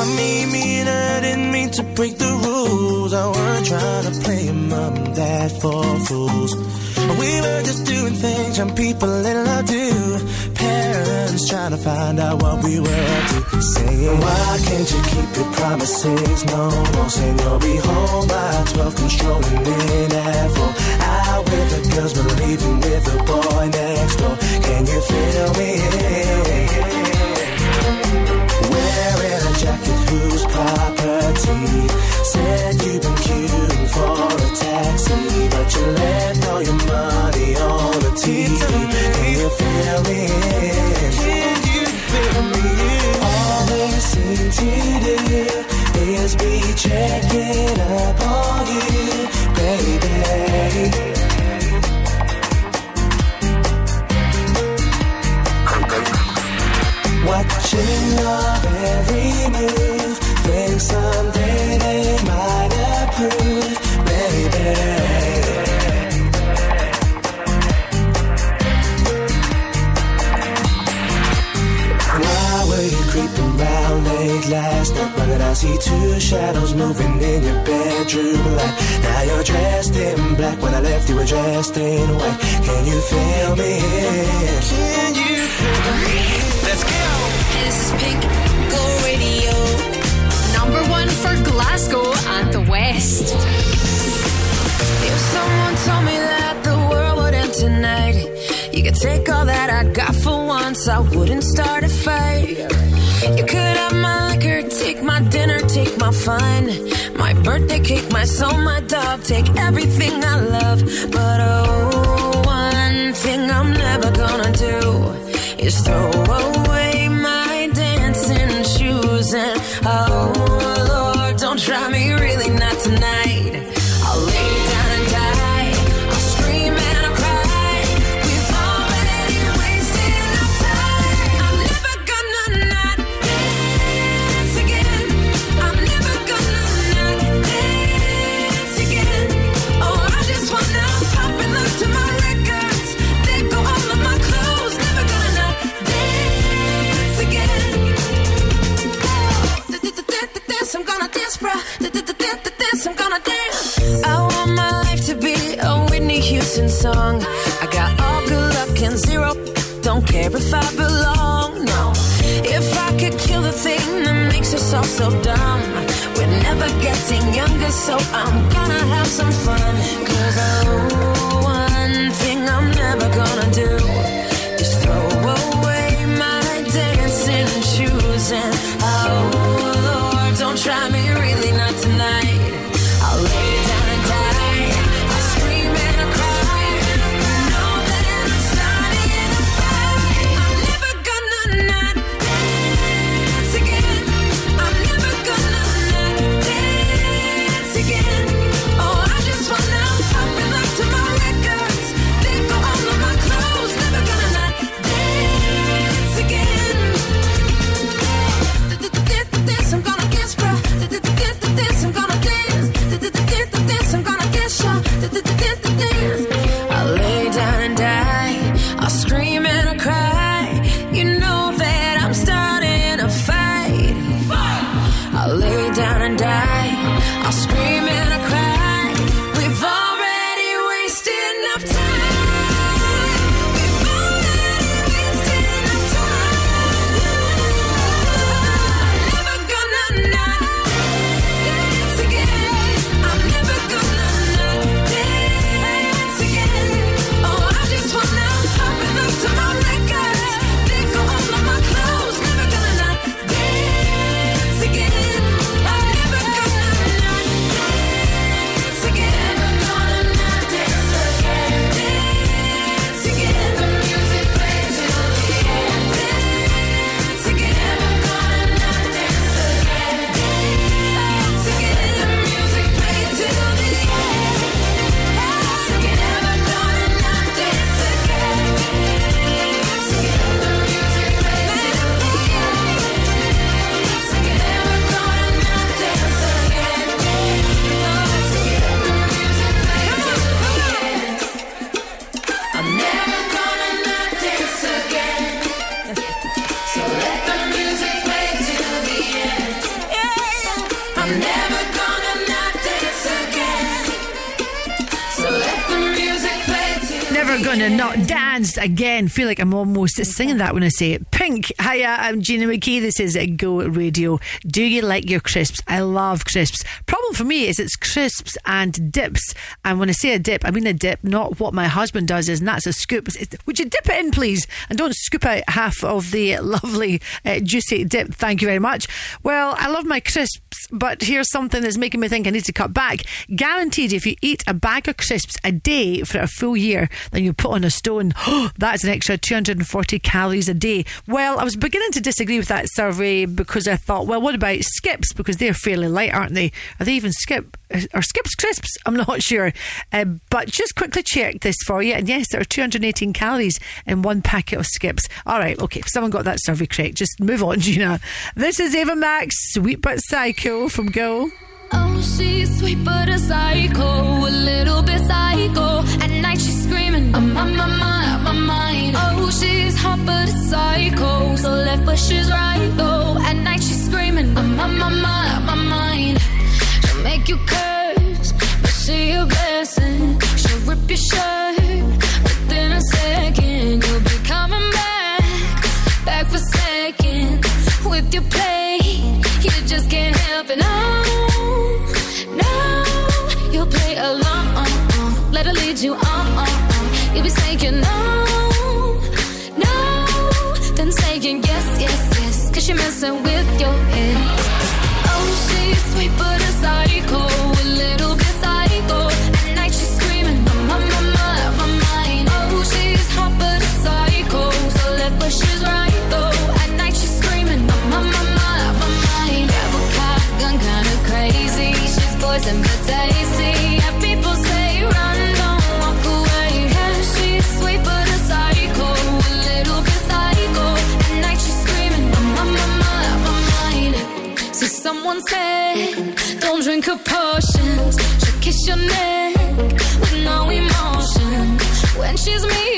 I mean, me and her didn't mean to break the rules. I weren't trying to play mom and dad for fools. We were just doing things young people in love do. Parents trying to find out what we were up to. Saying, why can't you keep your promises? No more saying you'll be home by 12, controlling in at 4. Out with the girls, but leaving with the boy next door. Can you feel me? Wearing a jacket whose property said you've been queuing for a taxi, but you left all your money on the TV. Can you feel me? Can you feel me? All they seem to do is be checking up on you, baby. Watching love every move. Think someday they might approve, baby. Why were you creeping round late last night? Did I see two shadows moving in your bedroom light? Now you're dressed in black. When I left, you were dressed in white. Can you feel me? Can you feel me? The West. If someone told me that the world would end tonight, you could take all that I got for once, I wouldn't start a fight. You could have my liquor, take my dinner, take my fun, my birthday cake, my soul, my dog, take everything I love. But oh, one thing I'm never gonna do is throw away my dancing shoes. And oh, Lord, don't try me, really song. I got all good luck and zero. Don't care if I belong, no. If I could kill the thing that makes us all so dumb. We're never getting younger, so I'm gonna have some fun. Cause oh, one thing I'm never gonna do is throw away my dancing shoes. And oh, Lord, don't try me, gonna not dance again. Feel like I'm almost singing that when I say it. Pink. Hiya, I'm Gina McKie. This is Go Radio. Do you like your crisps? I love crisps. Problem for me is it's crisps and dips. And when I say a dip, I mean a dip, not what my husband does is, and that's a scoop. Would you dip it in, please? And don't scoop out half of the lovely, uh, juicy dip. Thank you very much. Well, I love my crisps, but here's something that's making me think I need to cut back. Guaranteed, if you eat a bag of crisps a day for a full year, then you put on a stone. <gasps> that's an extra 240 calories a day. Well, I was beginning to disagree with that survey because I thought, well, what about skips? Because they're fairly light, aren't they? Are they even skip? Or skips crisps? I'm not <laughs> sure. Uh, but just quickly check this for you. And yes, there are 218 calories in one packet of skips. All right, okay. If someone got that survey correct, just move on, <laughs> Gina. This is Ava Max, Sweet But Psycho from Go. Oh, she's sweet but a psycho, a little bit psycho. At night she's screaming, I'm on my mind, my mind. Oh, she's hot but a psycho, so left but she's right though. At night she's screaming, I'm on my mind, my mind. She'll make you curse, but she a blessing. She'll rip your shirt yes. Cause kiss your neck with no emotion. When she's mean,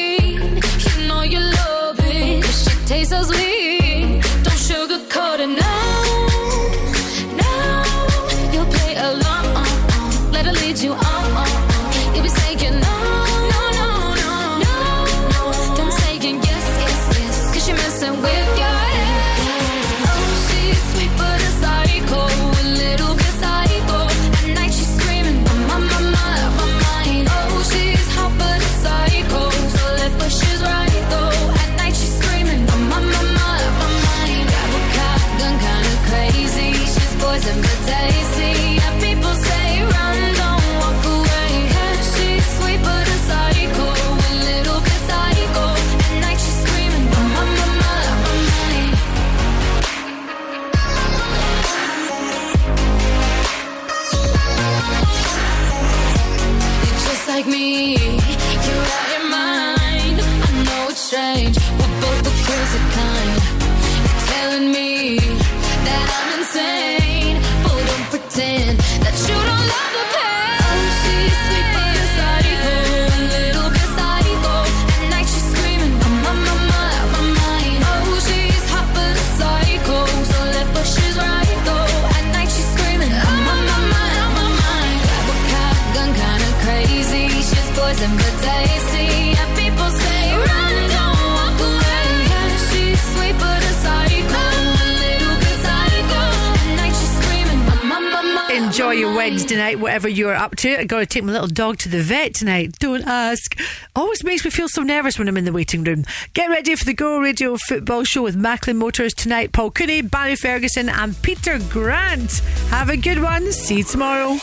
Enjoy your Wednesday night, whatever you're up to. I got to take my little dog to the vet tonight. Don't ask. Always makes me feel so nervous when I'm in the waiting room. Get ready for the Go Radio Football Show with Macklin Motors tonight. Paul Cooney, Barry Ferguson, and Peter Grant. Have a good one. See you tomorrow.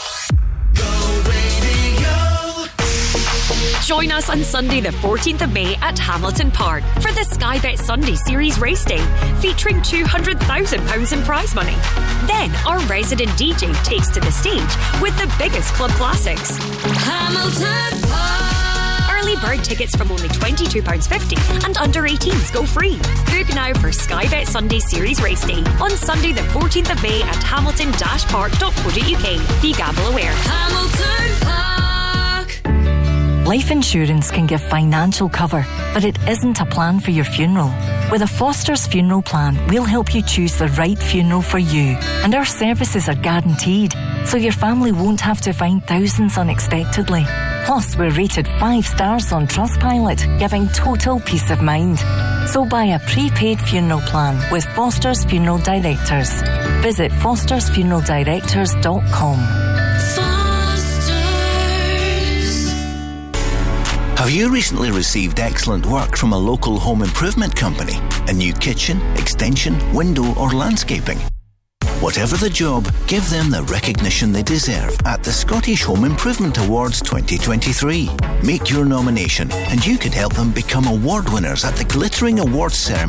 Join us on Sunday, the 14th of May at Hamilton Park for the Sky Bet Sunday Series Race Day, featuring £200,000 in prize money. Then our resident DJ takes to the stage with the biggest club classics. Hamilton Park Early bird tickets from only £22.50 and under 18s go free. Book now for Sky Bet Sunday Series Race Day on Sunday, the 14th of May at hamilton-park.co.uk. Be gamble aware. Hamilton Park. Life insurance can give financial cover, but it isn't a plan for your funeral. With a Foster's funeral plan, we'll help you choose the right funeral for you, and our services are guaranteed, so your family won't have to find thousands unexpectedly. Plus, we're rated 5 stars on Trustpilot, giving total peace of mind. So buy a prepaid funeral plan with Foster's Funeral Directors. Visit fostersfuneraldirectors.com. Have you recently received excellent work from a local home improvement company? A new kitchen, extension, window, or landscaping? Whatever the job, give them the recognition they deserve at the Scottish Home Improvement Awards 2023. Make your nomination and you could help them become award winners at the glittering awards ceremony